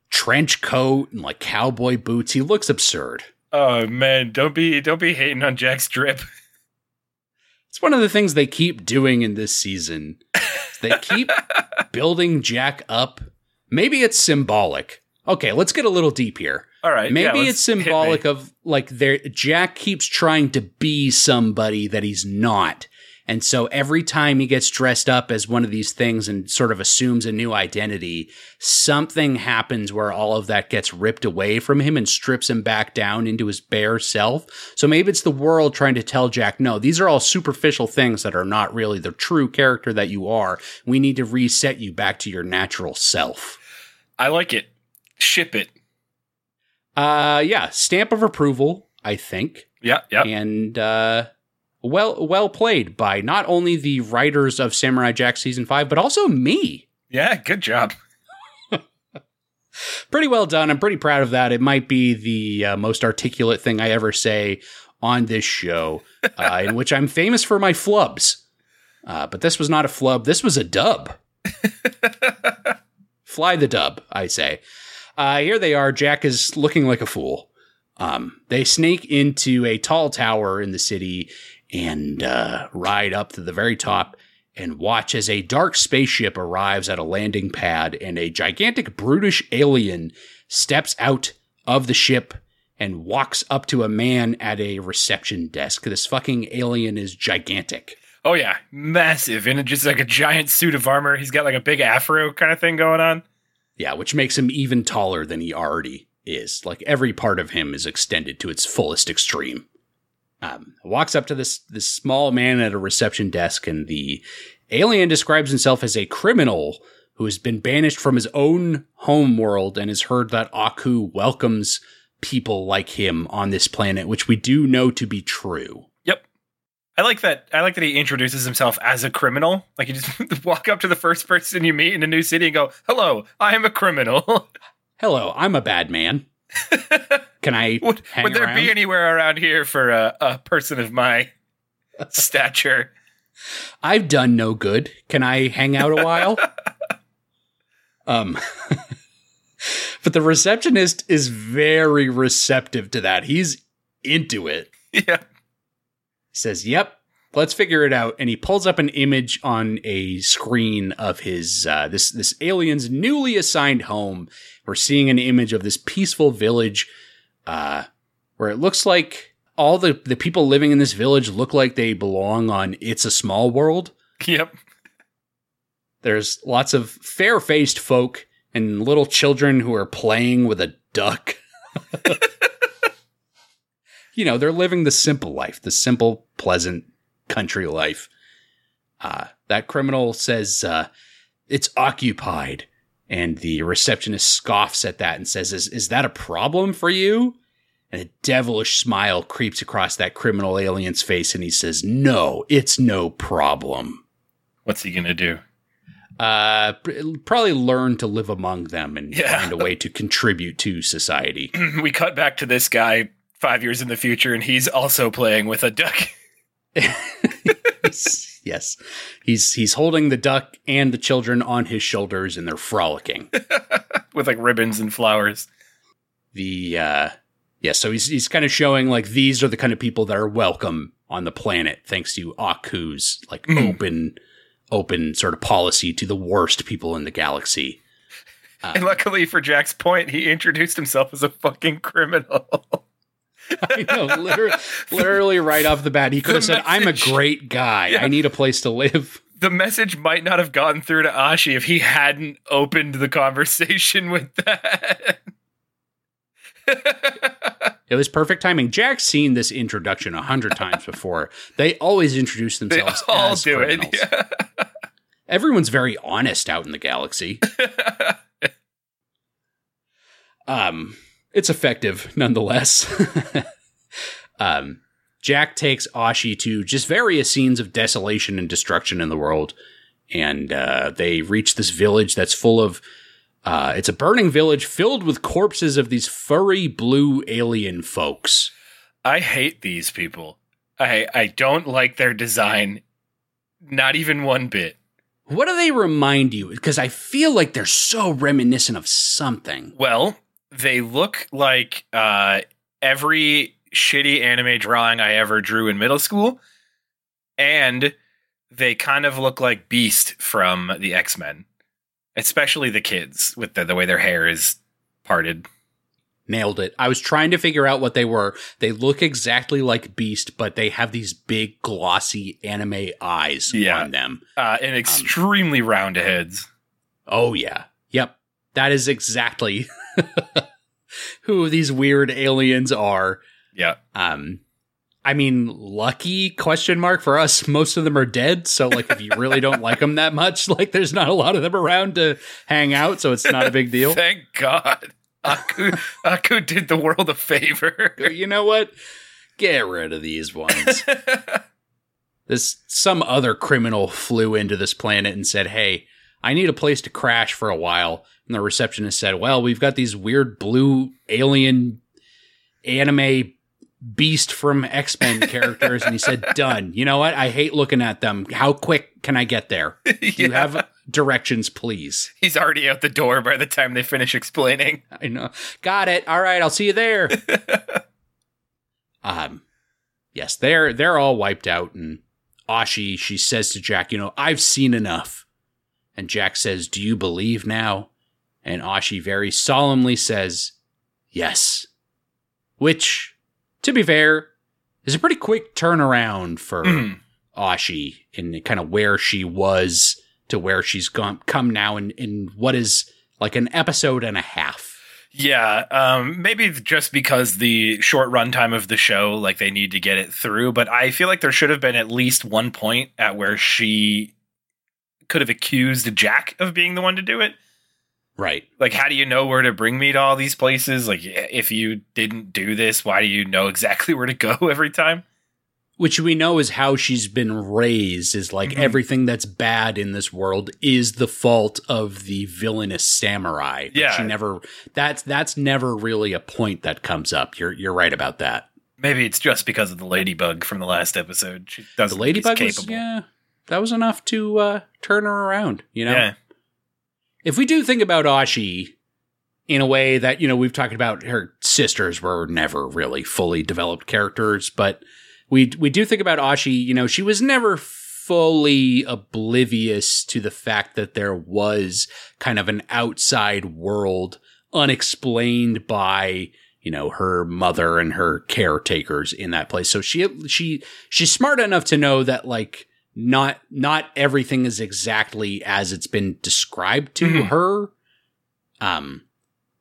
trench coat and like cowboy boots. He looks absurd. oh man, don't be don't be hating on Jack's drip. It's one of the things they keep doing in this season. They keep building Jack up. Maybe it's symbolic. Okay, let's get a little deep here. All right, Maybe yeah, it's let's hit me. symbolic of like there Jack keeps trying to be somebody that he's not. And so every time he gets dressed up as one of these things and sort of assumes a new identity, something happens where all of that gets ripped away from him and strips him back down into his bare self. So maybe it's the world trying to tell Jack, no, these are all superficial things that are not really the true character that you are. We need to reset you back to your natural self. I like it. Ship it. Uh, yeah, stamp of approval, I think, Yeah, yeah. and uh, well, well played by not only the writers of Samurai Jack season five, but also me. Yeah, good job. Pretty well done. I'm pretty proud of that. It might be the uh, most articulate thing I ever say on this show, uh, in which I'm famous for my flubs. Uh, but this was not a flub. This was a dub. Fly the dub, I say. Uh, here they are. Jack is looking like a fool. Um, they snake into a tall tower in the city and uh, ride up to the very top and watch as a dark spaceship arrives at a landing pad and a gigantic brutish alien steps out of the ship and walks up to a man at a reception desk. This fucking alien is gigantic. Oh yeah, massive, and just like a giant suit of armor. He's got like a big afro kind of thing going on. Yeah, which makes him even taller than he already is. Like every part of him is extended to its fullest extreme. Walks up to this this small man at a reception desk, and the alien describes himself as a criminal who has been banished from his own home world and has heard that Aku welcomes people like him on this planet, which we do know to be true. Yep. I like that. I like that he introduces himself as a criminal. Like you just walk up to the first person you meet in a new city and go, "Hello, I am a criminal." Hello, I'm a bad man. Can I would, would there around? be anywhere around here for a, a person of my stature? I've done no good. Can I hang out a while? um But the receptionist is very receptive to that. He's into it. Yeah. He says, "Yep, let's figure it out." And he pulls up an image on a screen of his uh, this this alien's newly assigned home. We're seeing an image of this peaceful village, uh, where it looks like all the the people living in this village look like they belong on "It's a Small World." Yep. There's lots of fair faced folk and little children who are playing with a duck. you know, they're living the simple life, the simple, pleasant country life. Uh, that criminal says uh, it's occupied. And the receptionist scoffs at that and says, is, is that a problem for you? And a devilish smile creeps across that criminal alien's face, and he says, No, it's no problem What's he gonna do? uh probably learn to live among them and Yeah. find a way to contribute to society we cut back to this guy five years in the future, and he's also playing with a duck. yes he's he's holding the duck and the children on his shoulders and they're frolicking with like ribbons and flowers. the uh yeah so he's he's kind of showing like these are the kind of people that are welcome on the planet thanks to aku's like Mm. open open sort of policy to the worst people in the galaxy and luckily for Jack's point, he introduced himself as a fucking criminal. I know, literally, literally right off the bat, he could have said, "I'm a great guy. Yeah. I need a place to live." the message might not have gotten through to Ashi if he hadn't opened the conversation with that. It was perfect timing. Jack's seen this introduction a hundred times before. They always introduce they themselves all as do criminals. it. Yeah. Everyone's very honest out in the galaxy. um, it's effective nonetheless. um, Jack takes Ashi to just various scenes of desolation and destruction in the world, and uh, they reach this village that's full of. Uh, it's a burning village filled with corpses of these furry blue alien folks. I hate these people. I I don't like their design, not even one bit. What do they remind you? Because I feel like they're so reminiscent of something. Well, they look like uh, every shitty anime drawing I ever drew in middle school, and they kind of look like Beast from the X Men, especially the kids with the, the way their hair is parted. Nailed it. I was trying to figure out what they were. They look exactly like Beast, but they have these big, glossy anime eyes Yeah. on them. Uh, and extremely round heads. Oh, yeah. Yep. That is exactly who these weird aliens are. Yeah. Um, I mean, lucky question mark for us. Most of them are dead. So like, if you really don't like them that much, like there's not a lot of them around to hang out. So it's not a big deal. Thank God. Aku, Aku did the world a favor. you know what? Get rid of these ones. this some other criminal flew into this planet and said, "Hey, I need a place to crash for a while." And the receptionist said, "Well, we've got these weird blue alien anime beast from X-Men characters." and he said, "Done. You know what? I hate looking at them. How quick can I get there? Do you have directions, please?" He's already out the door by the time they finish explaining. I know. Got it. All right, I'll see you there. um yes, they're they're all wiped out and Ashi, she says to Jack, you know, I've seen enough. And Jack says, "Do you believe now?" And Ashi very solemnly says, "Yes." Which to be fair, is a pretty quick turnaround for Mhm. Ashi in kind of where she was to where she's gone come now in, in what is like an episode and a half. Yeah, um, maybe just because the short runtime of the show, like they need to get it through. But I feel like there should have been at least one point at where she could have accused Jack of being the one to do it. Right. Like, how do you know where to bring me to all these places? Like, if you didn't do this, why do you know exactly where to go every time? Which we know is how she's been raised is like Mhm. everything that's bad in this world is the fault of the villainous samurai. But Yeah. She never that's that's never really a point that comes up. You're you're right about that. Maybe it's just because of the ladybug from the last episode. She doesn't The think he's ladybug was yeah. That was enough to uh turn her around, you know? yeah. If we do think about Ashi in a way that, you know, we've talked about her sisters were never really fully developed characters, but we we do think about Ashi, you know, she was never fully oblivious to the fact that there was kind of an outside world unexplained by you know her mother and her caretakers in that place. So she she she's smart enough to know that like not not everything is exactly as it's been described to Mhm. her um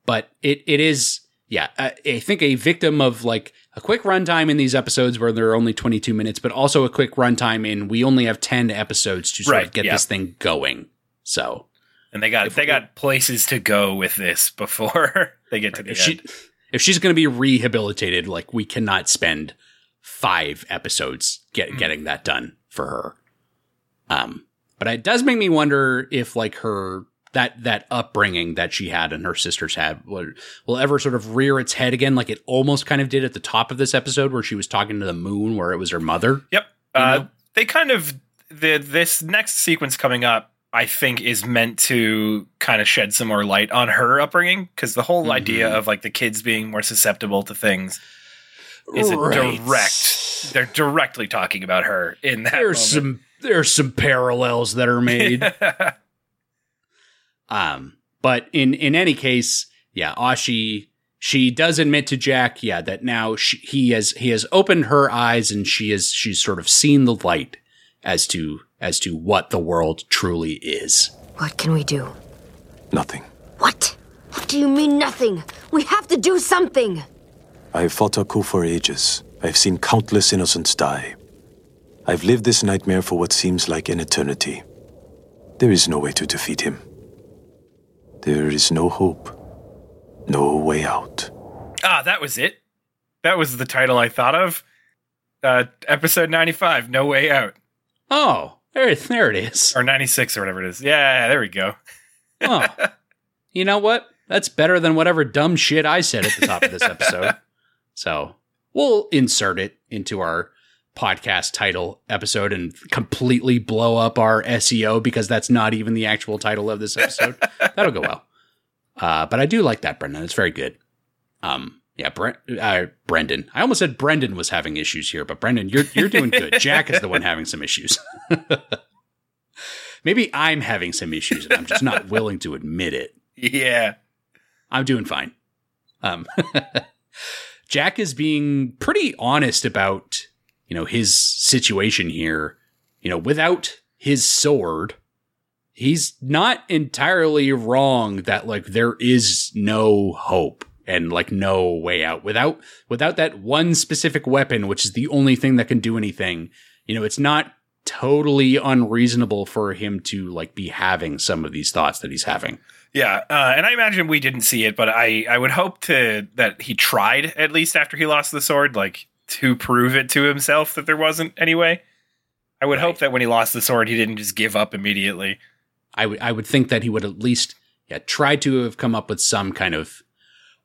but it it is yeah I, I think a victim of like a quick runtime in these episodes where there are only 22 minutes but also a quick runtime in we only have 10 episodes to sort of get yeah. this thing going so And they got If they got places to go with this before they get to the if end. she if she's going to be rehabilitated like we cannot spend five episodes get, Mm. getting that done for her um but it does make me wonder if like her that that upbringing that she had and her sisters had will, will ever sort of rear its head again like it almost kind of did at the top of this episode where she was talking to the moon where it was her mother Yep. Uh, they kind of the this next sequence coming up, I think, is meant to kind of shed some more light on her upbringing because the whole Mhm. idea of like the kids being more susceptible to things is a direct. They're directly talking about her in that. there's moment. some there's some parallels that are made Um, but in in any case, yeah, Ashi she does admit to Jack, yeah, that now she, he has he has opened her eyes and she is she's sort of seen the light as to as to what the world truly is. What can we do? Nothing. What? What do you mean nothing? We have to do something. I have fought Aku for ages. I have seen countless innocents die. I've lived this nightmare for what seems like an eternity. There is no way to defeat him. There is no hope. No way out. ah, that was it. That was the title I thought of. Uh, episode ninety five, No Way Out, Oh, there there it is. or ninety six, or whatever it is. Yeah, there we go. Oh. you know what? That's better than whatever dumb shit I said at the top of this episode. so we'll insert it into our podcast title episode and completely blow up our SEO because that's not even the actual title of this episode. That'll go well. Uh, but I do like that, Brendan. It's very good. Um, yeah, Brent, uh, Brendan. I almost said Brendan was having issues here, but Brendan, you're you're doing good. Jack is the one having some issues. Maybe I'm having some issues and I'm just not willing to admit it. Yeah. I'm doing fine. Um, Jack is being pretty honest about, you know, his situation here. You know, without his sword, he's not entirely wrong that like there is no hope and like no way out without without that one specific weapon, which is the only thing that can do anything. You know, it's not totally unreasonable for him to like be having some of these thoughts that he's having. Yeah, uh, and I imagine we didn't see it, but I I would hope to that he tried at least after he lost the sword, like to prove it to himself that there wasn't anyway. I would hope that when he lost the sword, he didn't just give up immediately. I would I would think that he would at least yeah try to have come up with some kind of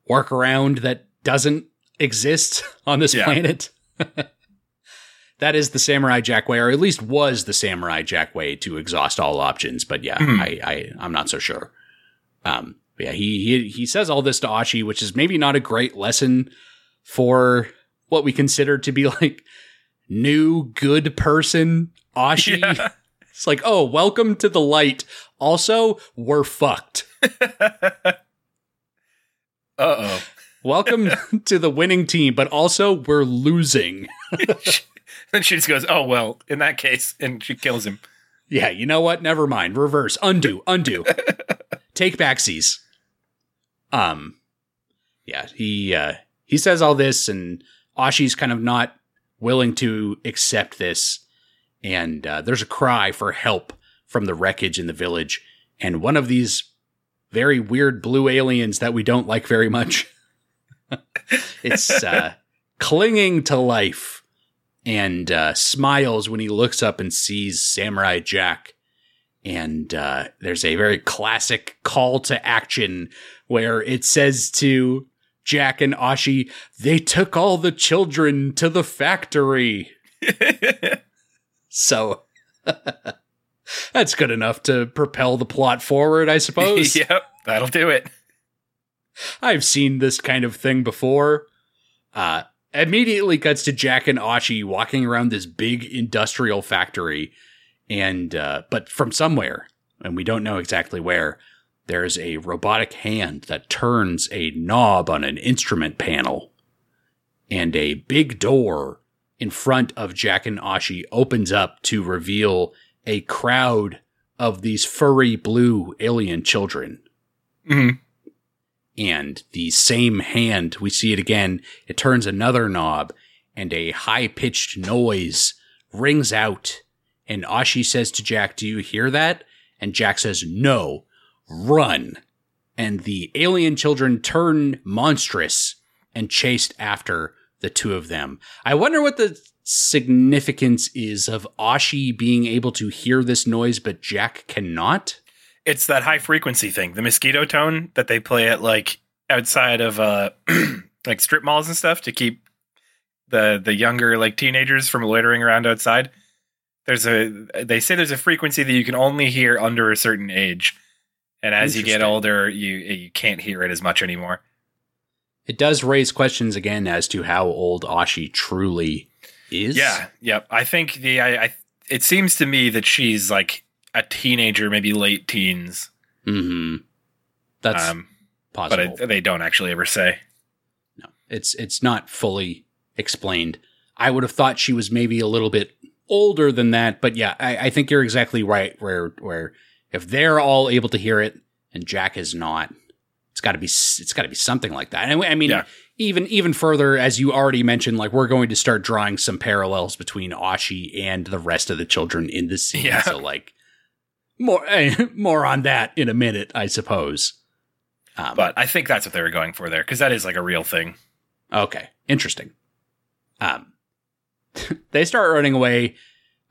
workaround that doesn't exist on this Yeah. planet. that is the samurai jack way, or at least was the samurai jack way to exhaust all options. But yeah, Mhm. I, I I'm not so sure. Um, yeah, he he he says all this to Ashi, which is maybe not a great lesson for what we consider to be like new good person Ashi. Yeah. It's like, oh, welcome to the light. Also, we're fucked. Uh oh. Welcome to the winning team, but also we're losing. then she just goes, "Oh well." In that case, and she kills him. Yeah, you know what? Never mind. Reverse. Undo. Undo. Take backsies. Um yeah, he uh he says all this and Ashi's kind of not willing to accept this. And uh, there's a cry for help from the wreckage in the village. And one of these very weird blue aliens that we don't like very much. it's uh, clinging to life and uh, smiles when he looks up and sees Samurai Jack. And uh, there's a very classic call to action where it says to Jack and Ashi, they took all the children to the factory. So that's good enough to propel the plot forward, I suppose. yep, that'll do it. I've seen this kind of thing before. Uh, immediately cuts to Jack and Ashi walking around this big industrial factory, and uh, but from somewhere, and we don't know exactly where, there's a robotic hand that turns a knob on an instrument panel, and a big door in front of Jack and Ashi opens up to reveal a crowd of these furry blue alien children Mhm. and the same hand, we see it again, it turns another knob and a high pitched noise rings out. And Ashi says to Jack, Do you hear that? And Jack says, No, run. And the alien children turn monstrous and chased after the two of them. I wonder what the significance is of Ashi being able to hear this noise, but Jack cannot. It's that high frequency thing, the mosquito tone that they play at like outside of uh like strip malls and stuff to keep the the younger like teenagers from loitering around outside. There's a they say there's a frequency that you can only hear under a certain age. And as you get older, you you can't hear it as much anymore. It does raise questions again as to how old Ashi truly is. Yeah, yep. I think the I, I it seems to me that she's like a teenager, maybe late teens. hmm That's um, but possible. it, they don't actually ever say. no, it's it's not fully explained. I would have thought she was maybe a little bit older than that, but yeah, I, I think you're exactly right. Where where if they're all able to hear it and Jack is not, it's got to be it's got to be something like that. And I mean, Yeah. even even further, as you already mentioned, like we're going to start drawing some parallels between Ashi and the rest of the children in the scene. Yeah. So like more more on that in a minute, I suppose. Um, But I think that's what they were going for there because that is like a real thing. Okay, interesting. Um, they start running away.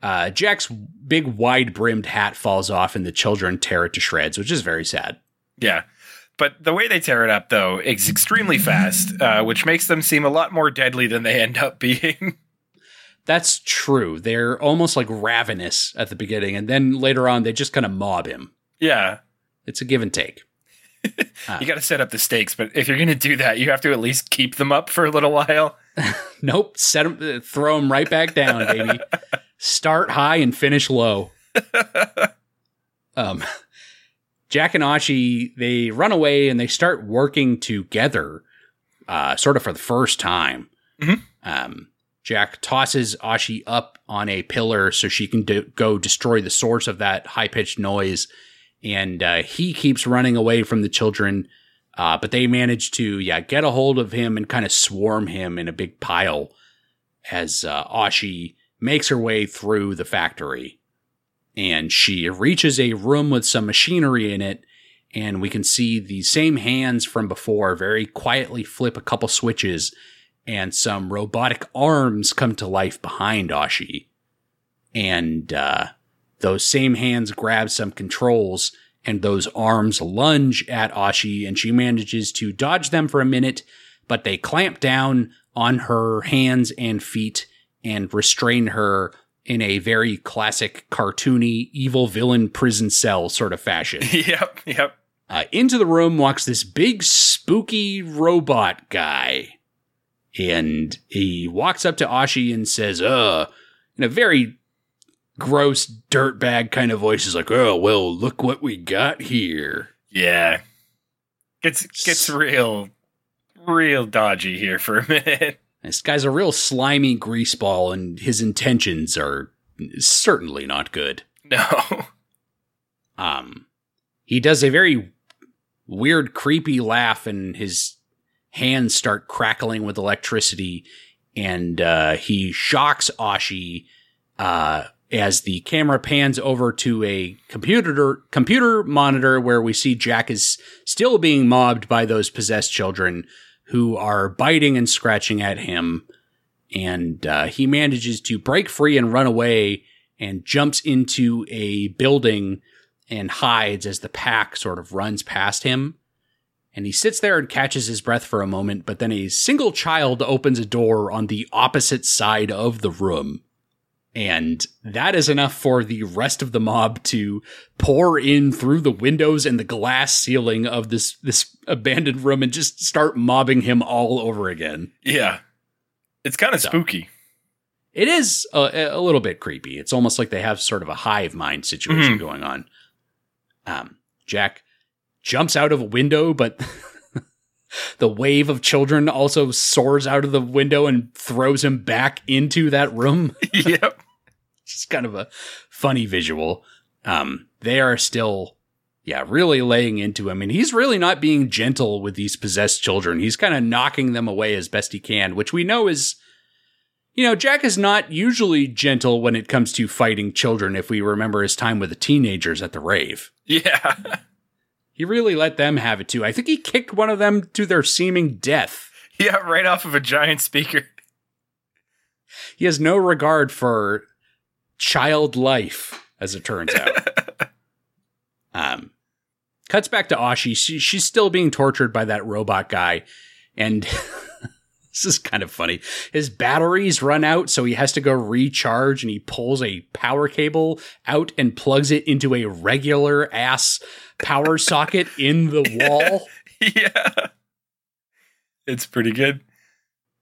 Uh, Jack's big, wide-brimmed hat falls off, and the children tear it to shreds, which is very sad. Yeah. But the way they tear it up, though, is extremely fast, uh, which makes them seem a lot more deadly than they end up being. That's true. They're almost like ravenous at the beginning, and then later on, they just kind of mob him. yeah. It's a give and take. You got to set up the stakes, but if you're going to do that, you have to at least keep them up for a little while. Nope, set him, uh, throw them right back down, baby. Start high and finish low. um, Jack and Ashi they run away and they start working together, uh, sort of for the first time. Mhm. Um, Jack tosses Ashi up on a pillar so she can do- go destroy the source of that high pitched noise, and uh, he keeps running away from the children. Uh, but they manage to, yeah, get a hold of him and kind of swarm him in a big pile as uh, Ashi makes her way through the factory. And she reaches a room with some machinery in it, and we can see the same hands from before very quietly flip a couple switches, and some robotic arms come to life behind Ashi. And uh, those same hands grab some controls and those arms lunge at Ashi and she manages to dodge them for a minute, but they clamp down on her hands and feet and restrain her in a very classic cartoony evil villain prison cell sort of fashion. yep, yep. Uh, into the room walks this big spooky robot guy. And he walks up to Ashi and says, uh, in a very gross dirtbag kind of voice, is like, oh, well, look what we got here. Yeah. Gets gets real real dodgy here for a minute. This guy's a real slimy greaseball, and his intentions are certainly not good. No. Um, he does a very weird, creepy laugh, and his hands start crackling with electricity, and uh, he shocks Ashi uh, as the camera pans over to a computer computer monitor where we see Jack is still being mobbed by those possessed children who are biting and scratching at him, and uh, he manages to break free and run away and jumps into a building and hides as the pack sort of runs past him. And he sits there and catches his breath for a moment, but then a single child opens a door on the opposite side of the room. And that is enough for the rest of the mob to pour in through the windows and the glass ceiling of this, this abandoned room and just start mobbing him all over again. Yeah. It's kind of So- spooky. It is a, a little bit creepy. It's almost like they have sort of a hive mind situation Mhm. going on. Um, Jack jumps out of a window, but the wave of children also soars out of the window and throws him back into that room. yep. It's kind of a funny visual. Um, they are still, yeah, really laying into him. And he's really not being gentle with these possessed children. He's kind of knocking them away as best he can, which we know is, you know, Jack is not usually gentle when it comes to fighting children if we remember his time with the teenagers at the rave. Yeah. He really let them have it too. I think he kicked one of them to their seeming death. yeah, right off of a giant speaker. He has no regard for child life, as it turns out. um, cuts back to Ashi. She, she's still being tortured by that robot guy, and this is kind of funny. His batteries run out, so he has to go recharge, and he pulls a power cable out and plugs it into a regular ass power socket in the wall. yeah. It's pretty good.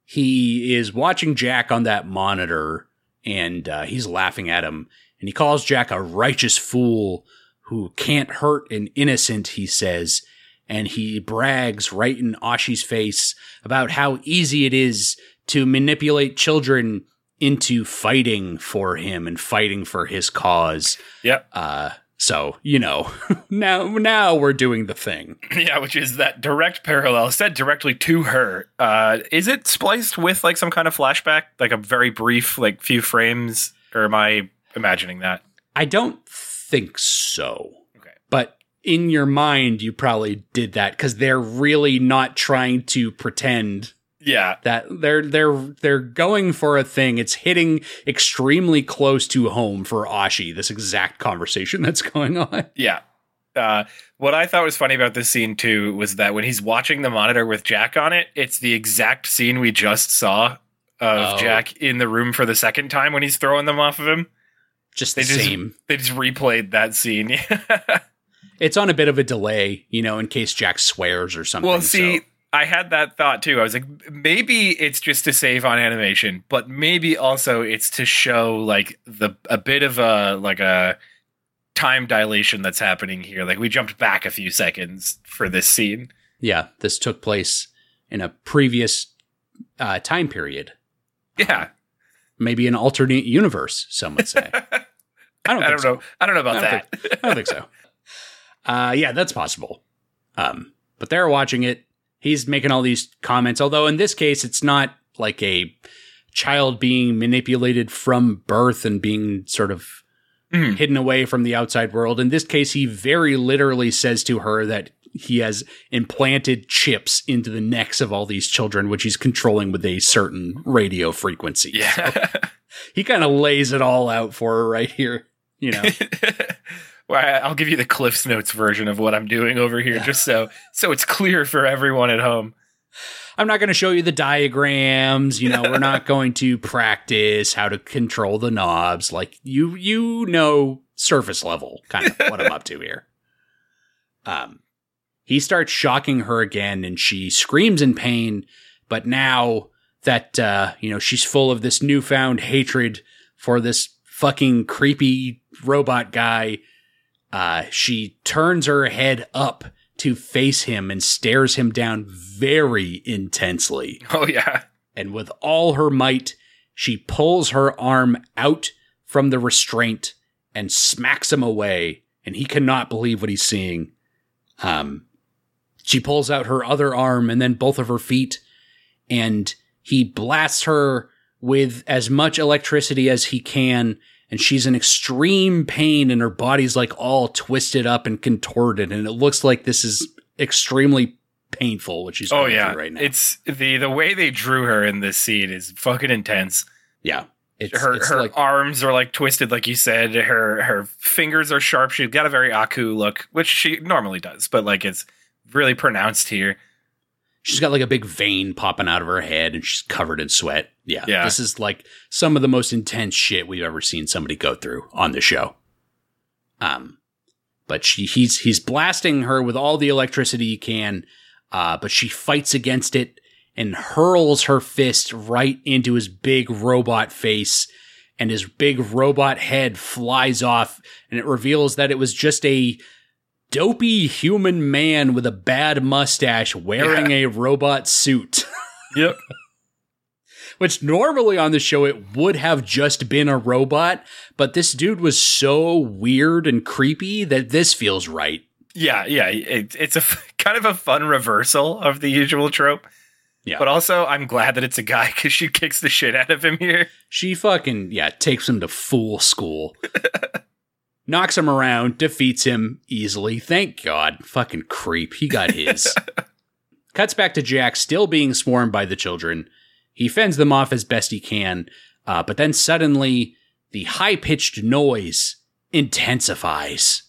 he is watching Jack on that monitor and uh, he's laughing at him. And he calls Jack a righteous fool who can't hurt an innocent, he says. And he brags right in Ashi's face about how easy it is to manipulate children into fighting for him and fighting for his cause. Yep. Uh, so, you know, now, now we're doing the thing. Yeah, which is that direct parallel said directly to her. Uh, is it spliced with like some kind of flashback, like a very brief, like few frames, or am I imagining that? I don't think so. Okay. But in your mind, you probably did that because they're really not trying to pretend Yeah, that they're they're they're going for a thing. It's hitting extremely close to home for Ashi. This exact conversation that's going on. yeah. Uh, what I thought was funny about this scene too was that when he's watching the monitor with Jack on it, it's the exact scene we just saw of Oh. Jack in the room for the second time when he's throwing them off of him. Just They the just same. they just replayed that scene. It's on a bit of a delay, you know, in case Jack swears or something. Well, see, so- I had that thought too. I was like, maybe it's just to save on animation, but maybe also it's to show like the a bit of a like a time dilation that's happening here. Like we jumped back a few seconds for this scene. yeah, this took place in a previous uh, time period. Yeah, Maybe an alternate universe, some would say. I don't, I think don't so. know. I don't know about I don't that. I don't think so. Uh, yeah, that's possible. Um, but they're watching it. He's making all these comments, although in this case, it's not like a child being manipulated from birth and being sort of Mhm. hidden away from the outside world. In this case, he very literally says to her that he has implanted chips into the necks of all these children, which he's controlling with a certain radio frequency. Yeah. He kind of lays it all out for her right here. You know, I'll give you the Cliff's Notes version of what I'm doing over here, just so so it's clear for everyone at home. I'm not going to show you the diagrams. You know, we're not going to practice how to control the knobs. Like you, you know, surface level kind of what I'm up to here. Um, he starts shocking her again, and she screams in pain. But now that uh, you know she's full of this newfound hatred for this fucking creepy robot guy, uh, she turns her head up to face him and stares him down very intensely. Oh yeah. And with all her might, she pulls her arm out from the restraint and smacks him away. And he cannot believe what he's seeing. Um, she pulls out her other arm and then both of her feet, and he blasts her with as much electricity as he can. And she's in extreme pain, and her body's like all twisted up and contorted. And it looks like this is extremely painful, what she's Oh going yeah. through right now. It's the the way they drew her in this scene is fucking intense. yeah. It's, her it's her like arms are like twisted, like you said. Her her fingers are sharp. She's got a very Aku look, which she normally does, but like it's really pronounced here. She's got like a big vein popping out of her head and she's covered in sweat. Yeah. Yeah. This is like some of the most intense shit we've ever seen somebody go through on the show. Um but she he's he's blasting her with all the electricity he can, uh, but she fights against it and hurls her fist right into his big robot face, and his big robot head flies off, and it reveals that it was just a dopey human man with a bad mustache wearing a robot suit. Yep. Which normally on the show it would have just been a robot, but this dude was so weird and creepy that this feels right. yeah, yeah. It, it's a kind of a fun reversal of the usual trope. Yeah. But also, I'm glad that it's a guy because she kicks the shit out of him here. She fucking, yeah, takes him to fool school. Knocks him around, defeats him easily. Thank God. Fucking creep. He got his. Cuts back to Jack still being swarmed by the children. He fends them off as best he can, uh, but then suddenly the high pitched noise intensifies,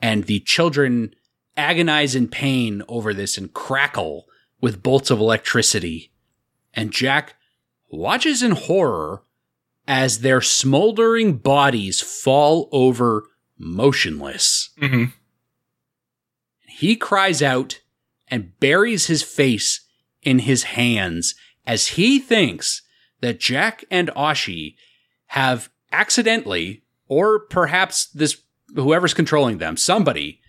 and the children agonize in pain over this and crackle with bolts of electricity. And Jack watches in horror as their smoldering bodies fall over motionless. Mhm. He cries out and buries his face in his hands as he thinks that Jack and Ashi have accidentally, or perhaps this whoever's controlling them, somebody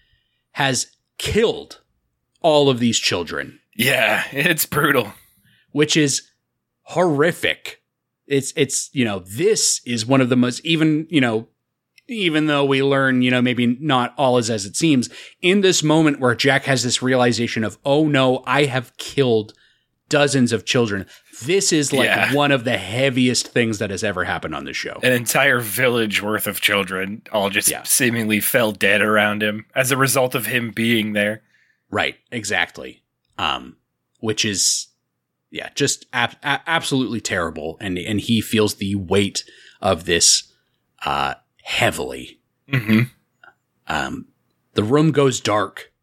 has killed all of these children Yeah, it's brutal. which is horrific. It's it's you know this is one of the most even you know even though we learn you know maybe not all is as it seems in this moment where Jack has this realization of oh no I have killed dozens of children. This is like Yeah. one of the heaviest things that has ever happened on this show. An entire village worth of children all just Yeah. seemingly fell dead around him as a result of him being there. Right, exactly. Um, which is, yeah, just ab- a- absolutely terrible, and and he feels the weight of this uh, heavily. hmm Um, the room goes dark,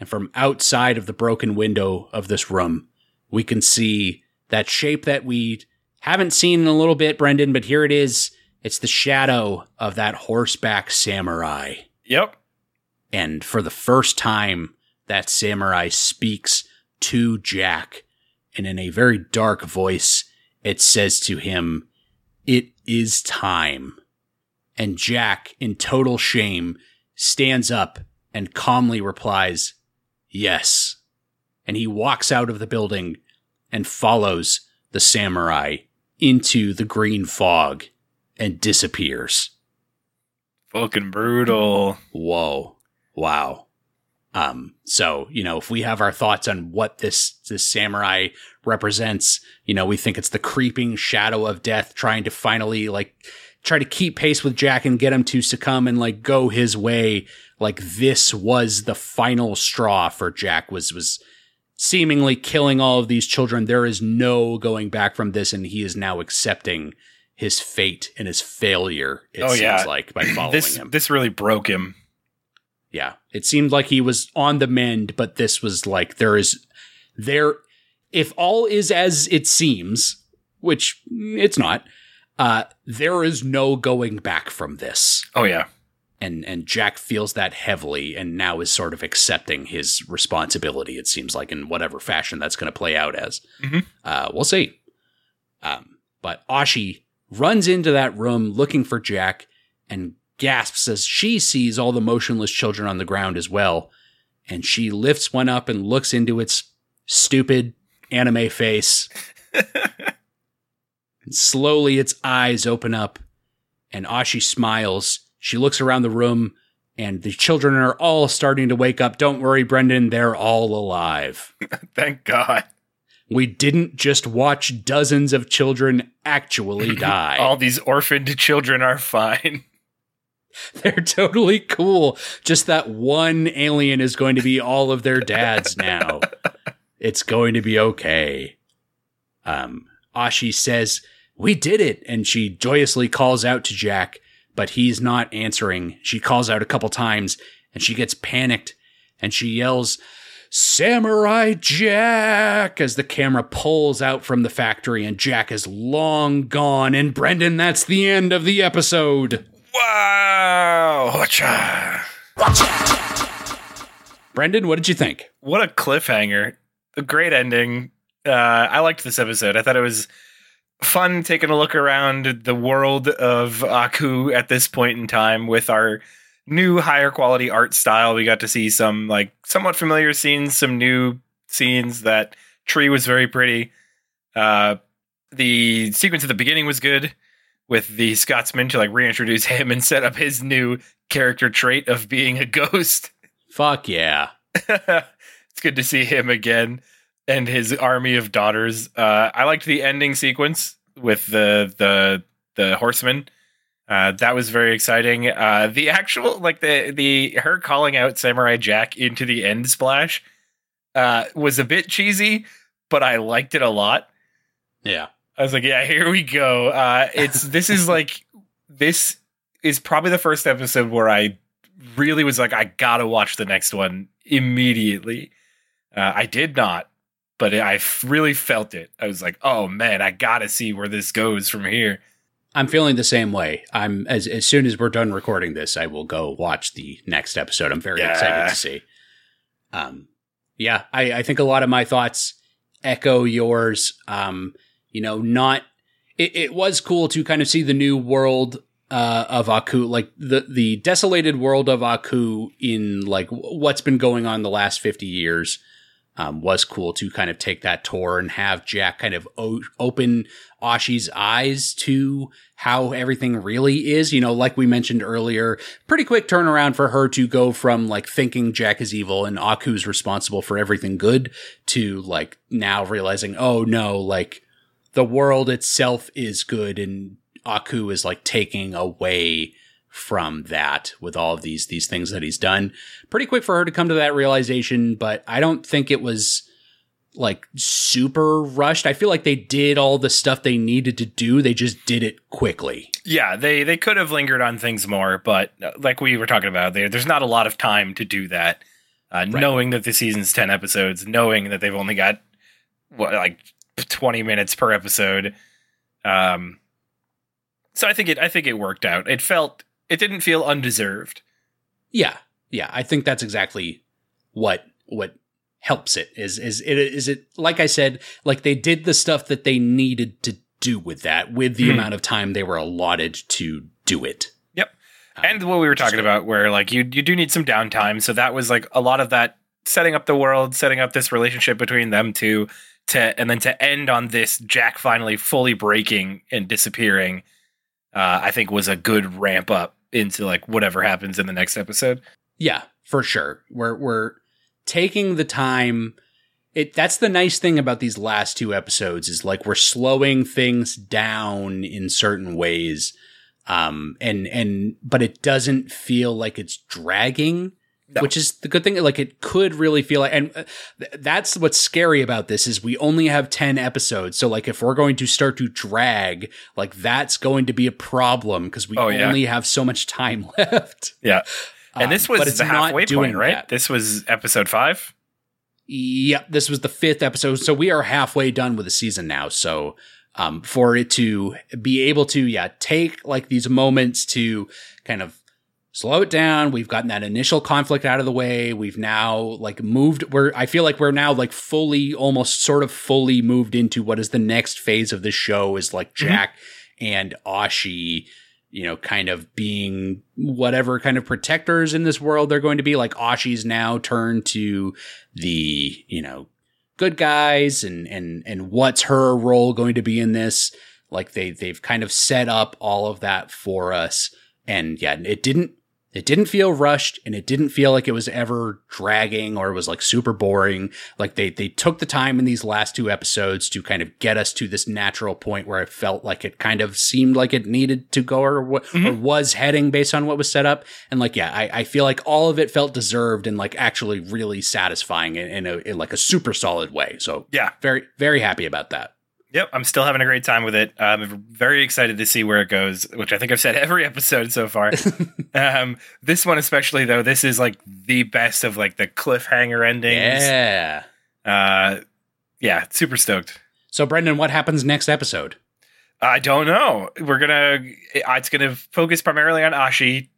and from outside of the broken window of this room, we can see that shape that we haven't seen in a little bit, Brendan. But here it is. It's the shadow of that horseback samurai. Yep. And for the first time, that samurai speaks to Jack. And in a very dark voice, it says to him, It is time. And Jack, in total shame, stands up and calmly replies, Yes. And he walks out of the building and follows the samurai into the green fog and disappears. Fucking brutal. Whoa. Wow. Um, so you know, if we have our thoughts on what this this samurai represents, you know, we think it's the creeping shadow of death trying to finally like try to keep pace with Jack and get him to succumb and like go his way. Like this was the final straw for Jack was was seemingly killing all of these children. There is no going back from this, and he is now accepting his fate and his failure. It Oh, seems yeah. like by following this him. this really broke him. Yeah. It seemed like he was on the mend, but this was like there is there if all is as it seems, which it's not, uh there is no going back from this. Oh yeah. And and Jack feels that heavily and now is sort of accepting his responsibility, it seems like in whatever fashion that's going to play out as. Mhm. Uh we'll see. Um but Ashi runs into that room looking for Jack and gasps as she sees all the motionless children on the ground as well. And she lifts one up and looks into its stupid anime face. and slowly its eyes open up and Ashi smiles. She looks around the room and the children are all starting to wake up. Don't worry, Brendan, they're all alive. Thank God. We didn't just watch dozens of children actually die. All these orphaned children are fine. They're totally cool. Just that one alien is going to be all of their dads now. it's going to be okay. Um, Ashi says, We did it. And she joyously calls out to Jack, but he's not answering. She calls out a couple times and she gets panicked and she yells, Samurai Jack! as the camera pulls out from the factory and Jack is long gone. And Brendan, that's the end of the episode. Wow. Whatcha. Brendan, what did you think? What a cliffhanger. A great ending. Uh, I liked this episode. I thought it was fun taking a look around the world of Aku at this point in time with our new higher quality art style. We got to see some like somewhat familiar scenes, some new scenes. That tree was very pretty. Uh, the sequence at the beginning was good with the Scotsman to like reintroduce him and set up his new character trait of being a ghost. Fuck yeah. it's good to see him again and his army of daughters. Uh, I liked the ending sequence with the the the horsemen. Uh, that was very exciting. Uh, the actual like the the her calling out Samurai Jack into the end splash uh, was a bit cheesy, but I liked it a lot. Yeah. I was like, yeah, here we go. Uh, it's this is like this is probably the first episode where I really was like, I gotta watch the next one immediately. Uh, I did not, but I really felt it. I was like, oh man, I gotta see where this goes from here. I'm feeling the same way. I'm as as soon as we're done recording this, I will go watch the next episode. I'm very Yeah. excited to see. Um yeah, I, I think a lot of my thoughts echo yours. Um, you know, not it, it was cool to kind of see the new world uh, of Aku, like the the desolated world of Aku in like what's been going on the last fifty years. Um, was cool to kind of take that tour and have Jack kind of o- open Ashi's eyes to how everything really is. You know, like we mentioned earlier, pretty quick turnaround for her to go from like thinking Jack is evil and Aku's responsible for everything good to like now realizing, oh no, like the world itself is good and Aku is like taking away from that with all of these these things that he's done. Pretty quick for her to come to that realization, but I don't think it was like super rushed. I feel like they did all the stuff they needed to do. They just did it quickly. Yeah, they they could have lingered on things more, but uh, like we were talking about, there there's not a lot of time to do that. Uh, Knowing that the season's ten episodes, knowing that they've only got what like twenty minutes per episode, um, so I think it I think it worked out. It felt it didn't feel undeserved. Yeah. Yeah, I think that's exactly what what helps it is is it is it like I said, like they did the stuff that they needed to do with that with the Hmm. amount of time they were allotted to do it. Yep. Um, and what we were talking about where like you you do need some downtime so that was like a lot of that setting up the world setting up this relationship between them two to and then to end on this jack finally fully breaking and disappearing uh i think was a good ramp up into like whatever happens in the next episode. Yeah, for sure. We're we're taking the time. It that's the nice thing about these last two episodes is like we're slowing things down in certain ways. Um and and but it doesn't feel like it's dragging No. which is the good thing like it could really feel like and uh, that's what's scary about this is we only have 10 episodes so like if we're going to start to drag like that's going to be a problem because we Oh, yeah. only have so much time left Yeah. And Um, this was but it's the not halfway doing point, right? that. This was episode five. Yep, this was the fifth episode, so we are halfway done with the season now. So, um, for it to be able to, yeah, take like these moments to kind of slow it down. We've gotten that initial conflict out of the way. We've now like moved. We're I feel like we're now like fully, almost sort of fully moved into what is the next phase of the show is like mm-hmm. Jack and Ashi you know, kind of being whatever kind of protectors in this world they're going to be. Like Ashi's now turned to the, you know, good guys and, and, and what's her role going to be in this? Like they, they've kind of set up all of that for us. And yeah, it didn't, it didn't feel rushed and it didn't feel like it was ever dragging or it was like super boring. Like they, they took the time in these last two episodes to kind of get us to this natural point where I felt like it kind of seemed like it needed to go or, wa- or mm-hmm. was heading based on what was set up. And like, yeah, I, I feel like all of it felt deserved and like actually really satisfying in, in a, in like a super solid way. So Yeah. very, very happy about that. Yep, I'm still having a great time with it. I'm very excited to see where it goes, which I think I've said every episode so far. um, this one especially, though, this is like the best of like the cliffhanger endings. Yeah. Uh, yeah, super stoked. So Brendan, what happens next episode? I don't know. We're gonna. It's gonna focus primarily on Ashi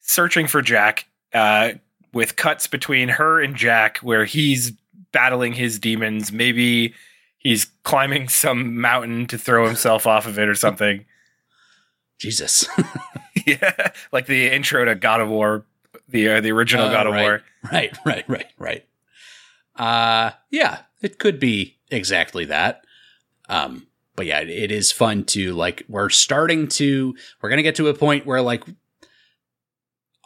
searching for Jack, uh, with cuts between her and Jack, where he's battling his demons. Maybe he's climbing some mountain to throw himself off of it or something. Jesus. yeah, like the intro to God of War, the uh, the original Uh, God of right. War. Right, right, right, right. Uh yeah, it could be exactly that. Um but yeah, it, it is fun to like we're starting to we're going to get to a point where like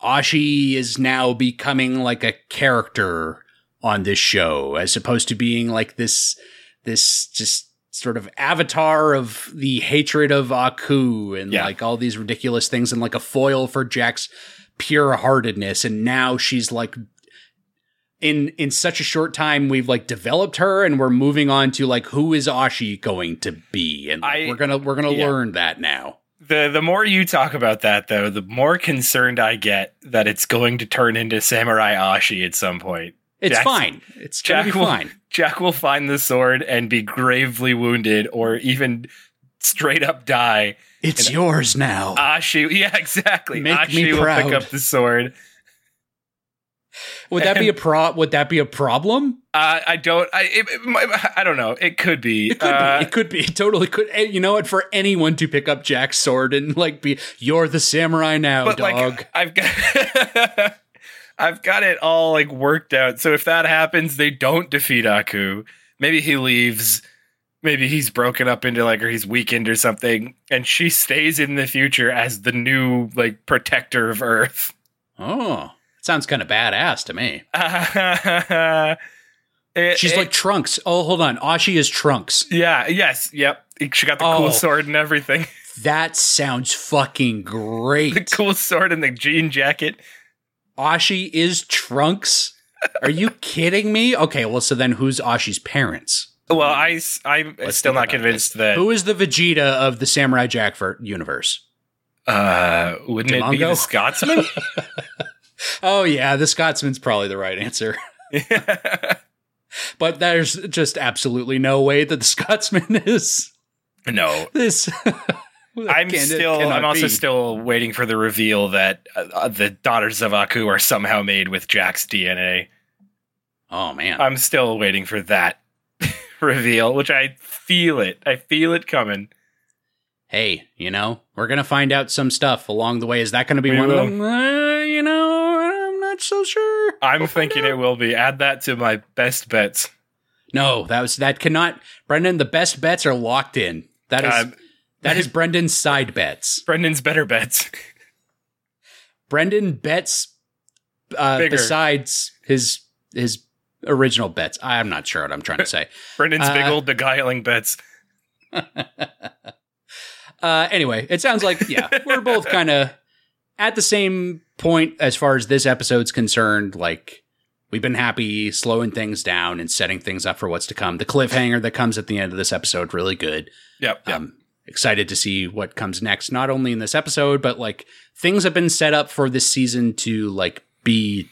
Ashi is now becoming like a character on this show as opposed to being like this this just sort of avatar of the hatred of Aku and Yeah. like all these ridiculous things and like a foil for Jack's pure heartedness and now she's like in in such a short time we've like developed her and we're moving on to like who is Ashi going to be and like, I- we're gonna we're gonna yeah. learn that now. The the more you talk about that, though, the more concerned I get that it's going to turn into Samurai Ashi at some point. It's Jack's- fine. It's gonna Jack be will, fine. Jack will find the sword and be gravely wounded, or even straight up die. It's yours now. Ashi, yeah, exactly. Make Ashi me will proud. pick up the sword. would that be a pro? Would that be a problem? Uh, I don't. I. It, it might- I don't know. It could be. It could Uh, be. It could be. It totally could. And you know what? For anyone to pick up Jack's sword and like be, you're the samurai now, but dog. like, I've got. I've got it all like worked out. So if that happens, they don't defeat Aku. Maybe he leaves. Maybe he's broken up into like, or he's weakened or something, and she stays in the future as the new like protector of Earth. oh, sounds kind of badass to me. It- She's it- like Trunks. Oh, hold on. Ah, Ashi is Trunks. yeah, yes, yep. She got the Oh. cool sword and everything. That sounds fucking great. the cool sword and the jean jacket. Ashi is Trunks. Are you kidding me? Okay, well, so then who's Ashi's parents? Well, I, I'm Let's still not convinced this. that. Who is the Vegeta of the Samurai Jack universe? uh, wouldn't it be the Scotsman? Oh yeah, the Scotsman's probably the right answer. But there's just absolutely no way that the Scotsman is no, this. I'm Can- still. I'm also be. still waiting for the reveal that uh, uh, the daughters of Aku are somehow made with Jack's DNA. Oh man, I'm still waiting for that reveal, which I feel it. I feel it coming. hey, you know we're gonna find out some stuff along the way. Is that gonna be We one will. of them? Uh, you know, I'm not so sure. I'm We'll thinking out. it will be. Add that to my best bets. No, that was that cannot. Brendan, the best bets are locked in. That is Uh, that is Brendan's side bets. Brendan's better bets. Brendan bets uh, Bigger. besides his his original bets. I'm not sure what I'm trying to say. Brendan's big Uh, old beguiling bets. Uh, anyway, it sounds like yeah, we're both kind of at the same point as far as this episode's concerned. Like we've been happy slowing things down and setting things up for what's to come. The cliffhanger that comes at the end of this episode really good. Yep. yep. Um, excited to see what comes next, not only in this episode, but like things have been set up for this season to like be,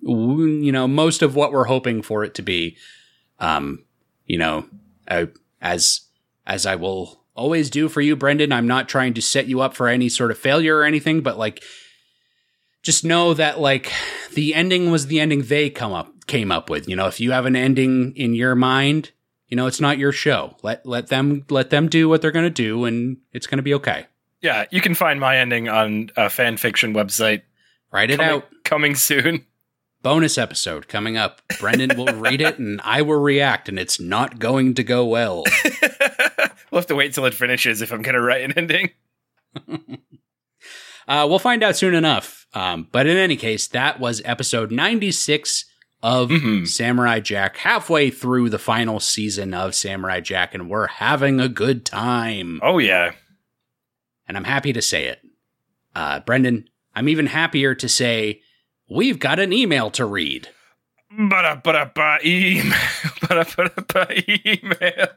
you know, most of what we're hoping for it to be. Um, you know, I, as as I will always do for you, Brendan. I'm not trying to set you up for any sort of failure or anything, but like, just know that like the ending was the ending they come up came up with. You know, if you have an ending in your mind, you know, it's not your show. Let let them let them do what they're gonna do, and it's gonna be okay. yeah, you can find my ending on a fan fiction website Write it coming, out. coming soon. Bonus episode coming up. Brendan will read it, and I will react, and it's not going to go well. we'll have to wait till it finishes if I'm going to write an ending. Uh, we'll find out soon enough. Um, but in any case, that was episode 96 of Mhm. Samurai Jack, halfway through the final season of Samurai Jack, and we're having a good time. Oh, yeah. And I'm happy to say it. Uh, Brendan, I'm even happier to say we've got an email to read. Ba ba ba email. Ba email.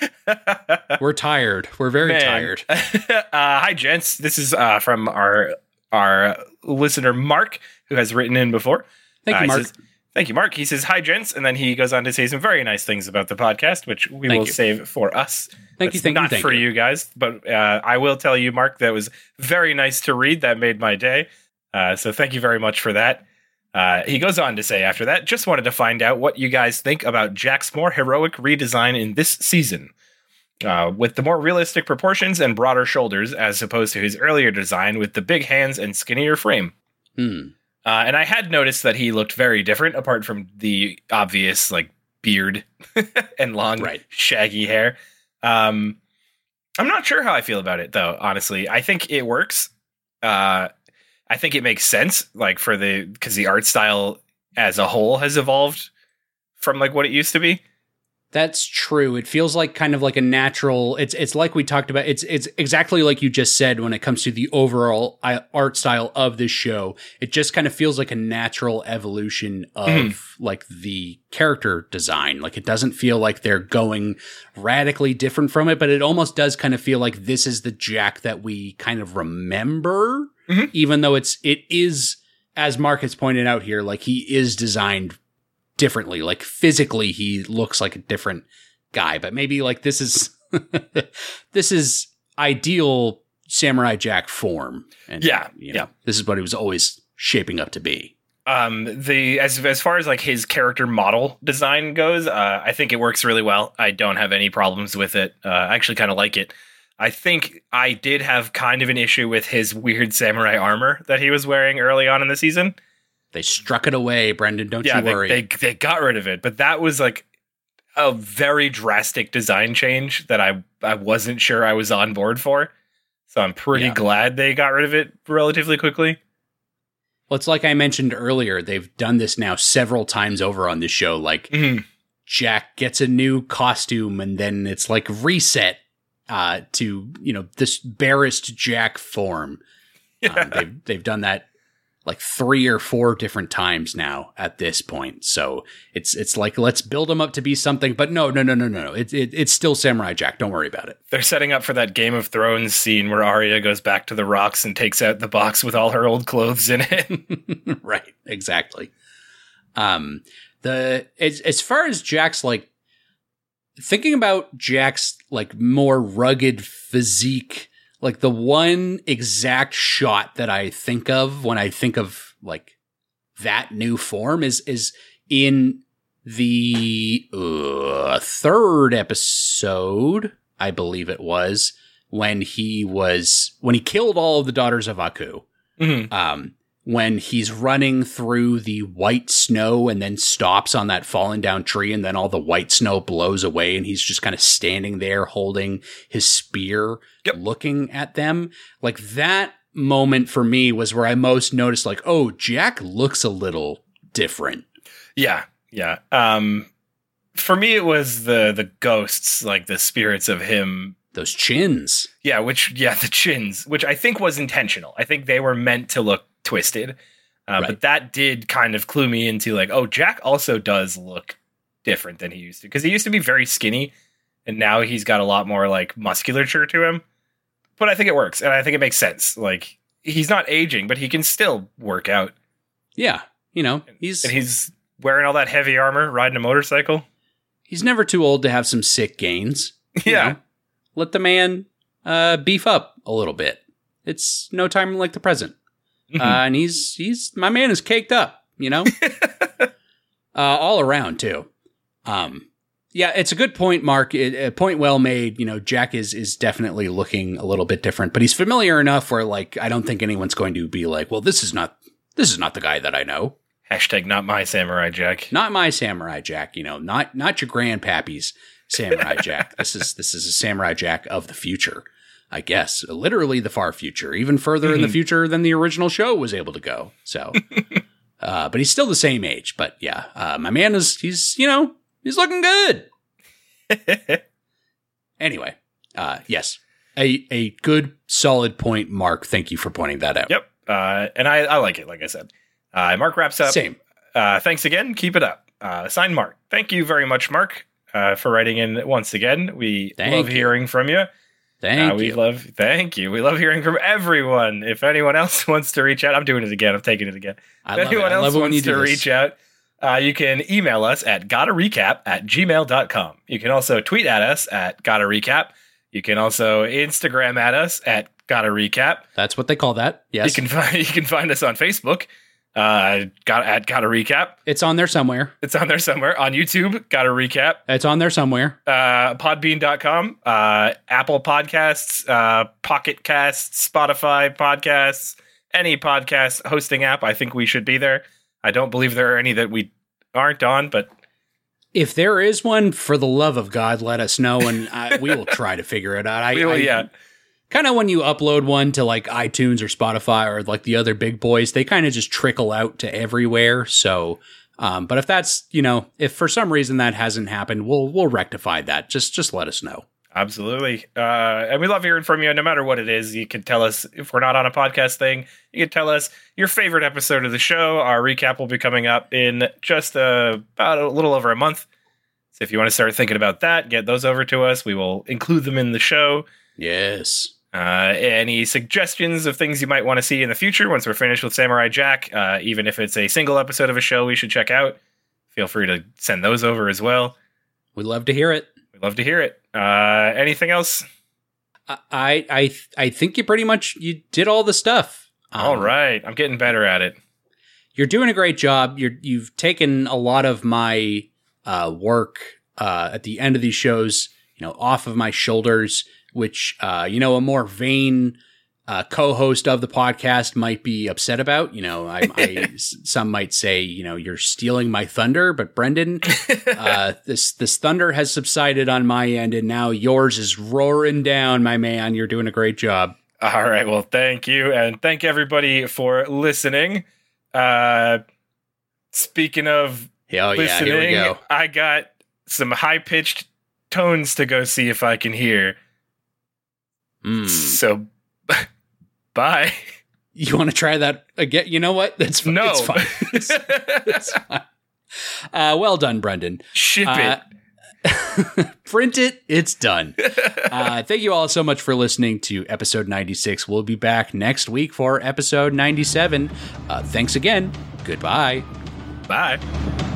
We're tired. We're very Man. tired. uh, hi, gents. This is uh, from our our listener Mark, who has written in before. Thank Uh, you, Mark. says- Thank you, Mark. He says, Hi, gents. And then he goes on to say some very nice things about the podcast, which we Thank will you. save for us. Thank you, That's thank you, not thank for you. you. guys, but uh, I will tell you, Mark, that was very nice to read. That made my day. Uh, so thank you very much for that. Uh, he goes on to say after that, just wanted to find out what you guys think about Jack's more heroic redesign in this season. Uh, with the more realistic proportions and broader shoulders, as opposed to his earlier design with the big hands and skinnier frame. Hmm. Uh, and I had noticed that he looked very different, apart from the obvious like beard and long, Right. shaggy hair. Um, I'm not sure how I feel about it, though. Honestly, I think it works. Uh, I think it makes sense, like for the because the art style as a whole has evolved from like what it used to be. That's true. It feels like kind of like a natural. It's it's like we talked about. It's it's exactly like you just said when it comes to the overall uh, art style of this show. It just kind of feels like a natural evolution of Mhm. like the character design. Like it doesn't feel like they're going radically different from it, but it almost does kind of feel like this is the Jack that we kind of remember, Mhm. even though it's it is as Mark has pointed out here, like he is designed differently. Like physically, he looks like a different guy, but maybe like this is this is ideal Samurai Jack form. And, Yeah, you know, yeah. This is what he was always shaping up to be. um the as as far as like his character model design goes uh i think it works really well i don't have any problems with it uh i actually kind of like it i think i did have kind of an issue with his weird samurai armor that he was wearing early on in the season They struck it away, Brendan. Don't yeah you they, worry. they they got rid of it but that was like a very drastic design change that i i wasn't sure i was on board for so i'm pretty Yeah. glad they got rid of it relatively quickly well, it's like I mentioned earlier. They've done this now several times over on this show. Like Mhm. Jack gets a new costume, and then it's like reset uh, to you know this barest Jack form. Um, they've they've done that like three or four different times now at this point. So it's it's like let's build him up to be something, but no, no, no, no, no, no. It, it it's still Samurai Jack. Don't worry about it. They're setting up for that Game of Thrones scene where Arya goes back to the rocks and takes out the box with all her old clothes in it. right, exactly. Um, the as as far as Jack's like thinking about Jack's like more rugged physique, like the one exact shot that I think of when I think of like that new form is is in the uh, third episode, I believe it was, when he was when he killed all of the daughters of Aku Mhm. um, when he's running through the white snow and then stops on that fallen down tree and then all the white snow blows away and he's just kind of standing there holding his spear Yep. looking at them like that moment for me was where i most noticed like oh jack looks a little different yeah, Yeah. Um, for me, it was the the ghosts, like the spirits of him. Those chins. Yeah, which yeah, the chins, which I think was intentional. I think they were meant to look twisted, uh, Right. but that did kind of clue me into like, oh, Jack also does look different than he used to because he used to be very skinny, and now he's got a lot more like musculature to him. But I think it works, and I think it makes sense. Like he's not aging, but he can still work out, Yeah. You know, he's and he's wearing all that heavy armor, riding a motorcycle. he's never too old to have some sick gains. Yeah. know? Let the man uh, beef up a little bit. It's no time like the present. Uh, and he's he's my man is caked up, you know? uh, all around too. Um yeah, it's a good point, Mark. It, a point well made. You know, Jack is is definitely looking a little bit different, but he's familiar enough where like I don't think anyone's going to be like, well, this is not this is not the guy that I know. Hashtag not my samurai Jack. Not my samurai Jack, you know, not not your grandpappy's samurai Jack. This is this is a samurai Jack of the future, I guess. Literally the far future, even further in the future than the original show was able to go. So, uh, but he's still the same age. But yeah, uh, my man is he's you know he's looking good. Anyway, uh, yes, a a good solid point, Mark. Thank you for pointing that out. Yep. Uh, and I, I like it, like I said. Uh, Mark wraps up. Same. Uh, thanks again. Keep it up. Uh, signed Mark. Thank you very much, Mark, uh, for writing in once again. We Thank love you. hearing from you. Thank uh, we you. love thank you. We love hearing from everyone. If anyone else wants to reach out, I'm doing it again. I'm taking it again. I if anyone else wants to reach out, uh, you can email us at gotta recap at gmail.com. You can also tweet at us at gotta recap. You can also Instagram at us at gotta recap. That's what they call that. Yes, You can find you can find us on Facebook. Uh, got at gotta recap. it's on there somewhere. It's on there somewhere on YouTube. Got a recap. It's on there somewhere. Uh, Podbean.com, uh, Apple Podcasts, uh, Pocket Casts, Spotify Podcasts, any podcast hosting app. I think we should be there. I don't believe there are any that we aren't on, but If there is one, for the love of God, let us know, and I, we will try to figure it out. I, we will, I- yeah. Kind of when you upload one to like iTunes or Spotify or like the other big boys, they kind of just trickle out to everywhere. So, um, but if that's you know, if for some reason that hasn't happened, we'll we'll rectify that. Just just let us know. Absolutely. Uh, and we love hearing from you no matter what it is. You can tell us if we're not on a podcast thing, you can tell us your favorite episode of the show. Our recap will be coming up in just uh, about a little over a month. So if you want to start thinking about that, get those over to us. We will include them in the show. Yes. Uh, any suggestions of things you might want to see in the future once we're finished with Samurai Jack, uh, even if it's a single episode of a show we should check out, feel free to send those over as well. We'd love to hear it. We'd love to hear it. Uh, anything else? I I I think you pretty much you did all the stuff. Um, All right, I'm getting better at it. you're doing a great job. You're you've taken a lot of my uh, work uh, at the end of these shows, you know, off of my shoulders. Which uh, you know, a more vain uh, co-host of the podcast might be upset about. You know, I, I some might say, you know, you're stealing my thunder. But Brendan, uh, this this thunder has subsided on my end, and now yours is roaring down, my man. You're doing a great job. All right, well, thank you, and thank everybody for listening. Uh, speaking of yeah, listening, we go. I got some high pitched tones to go see if I can hear. Mm. So, bye. You want to try that again? You know what? That's fine. No, It's fine. It's, it's fine. Uh, well done, Brendan. ship Uh, print it. It's done. uh, thank you all so much for listening to episode 96. We'll be back next week for episode 97. Uh, thanks again. Goodbye. Bye.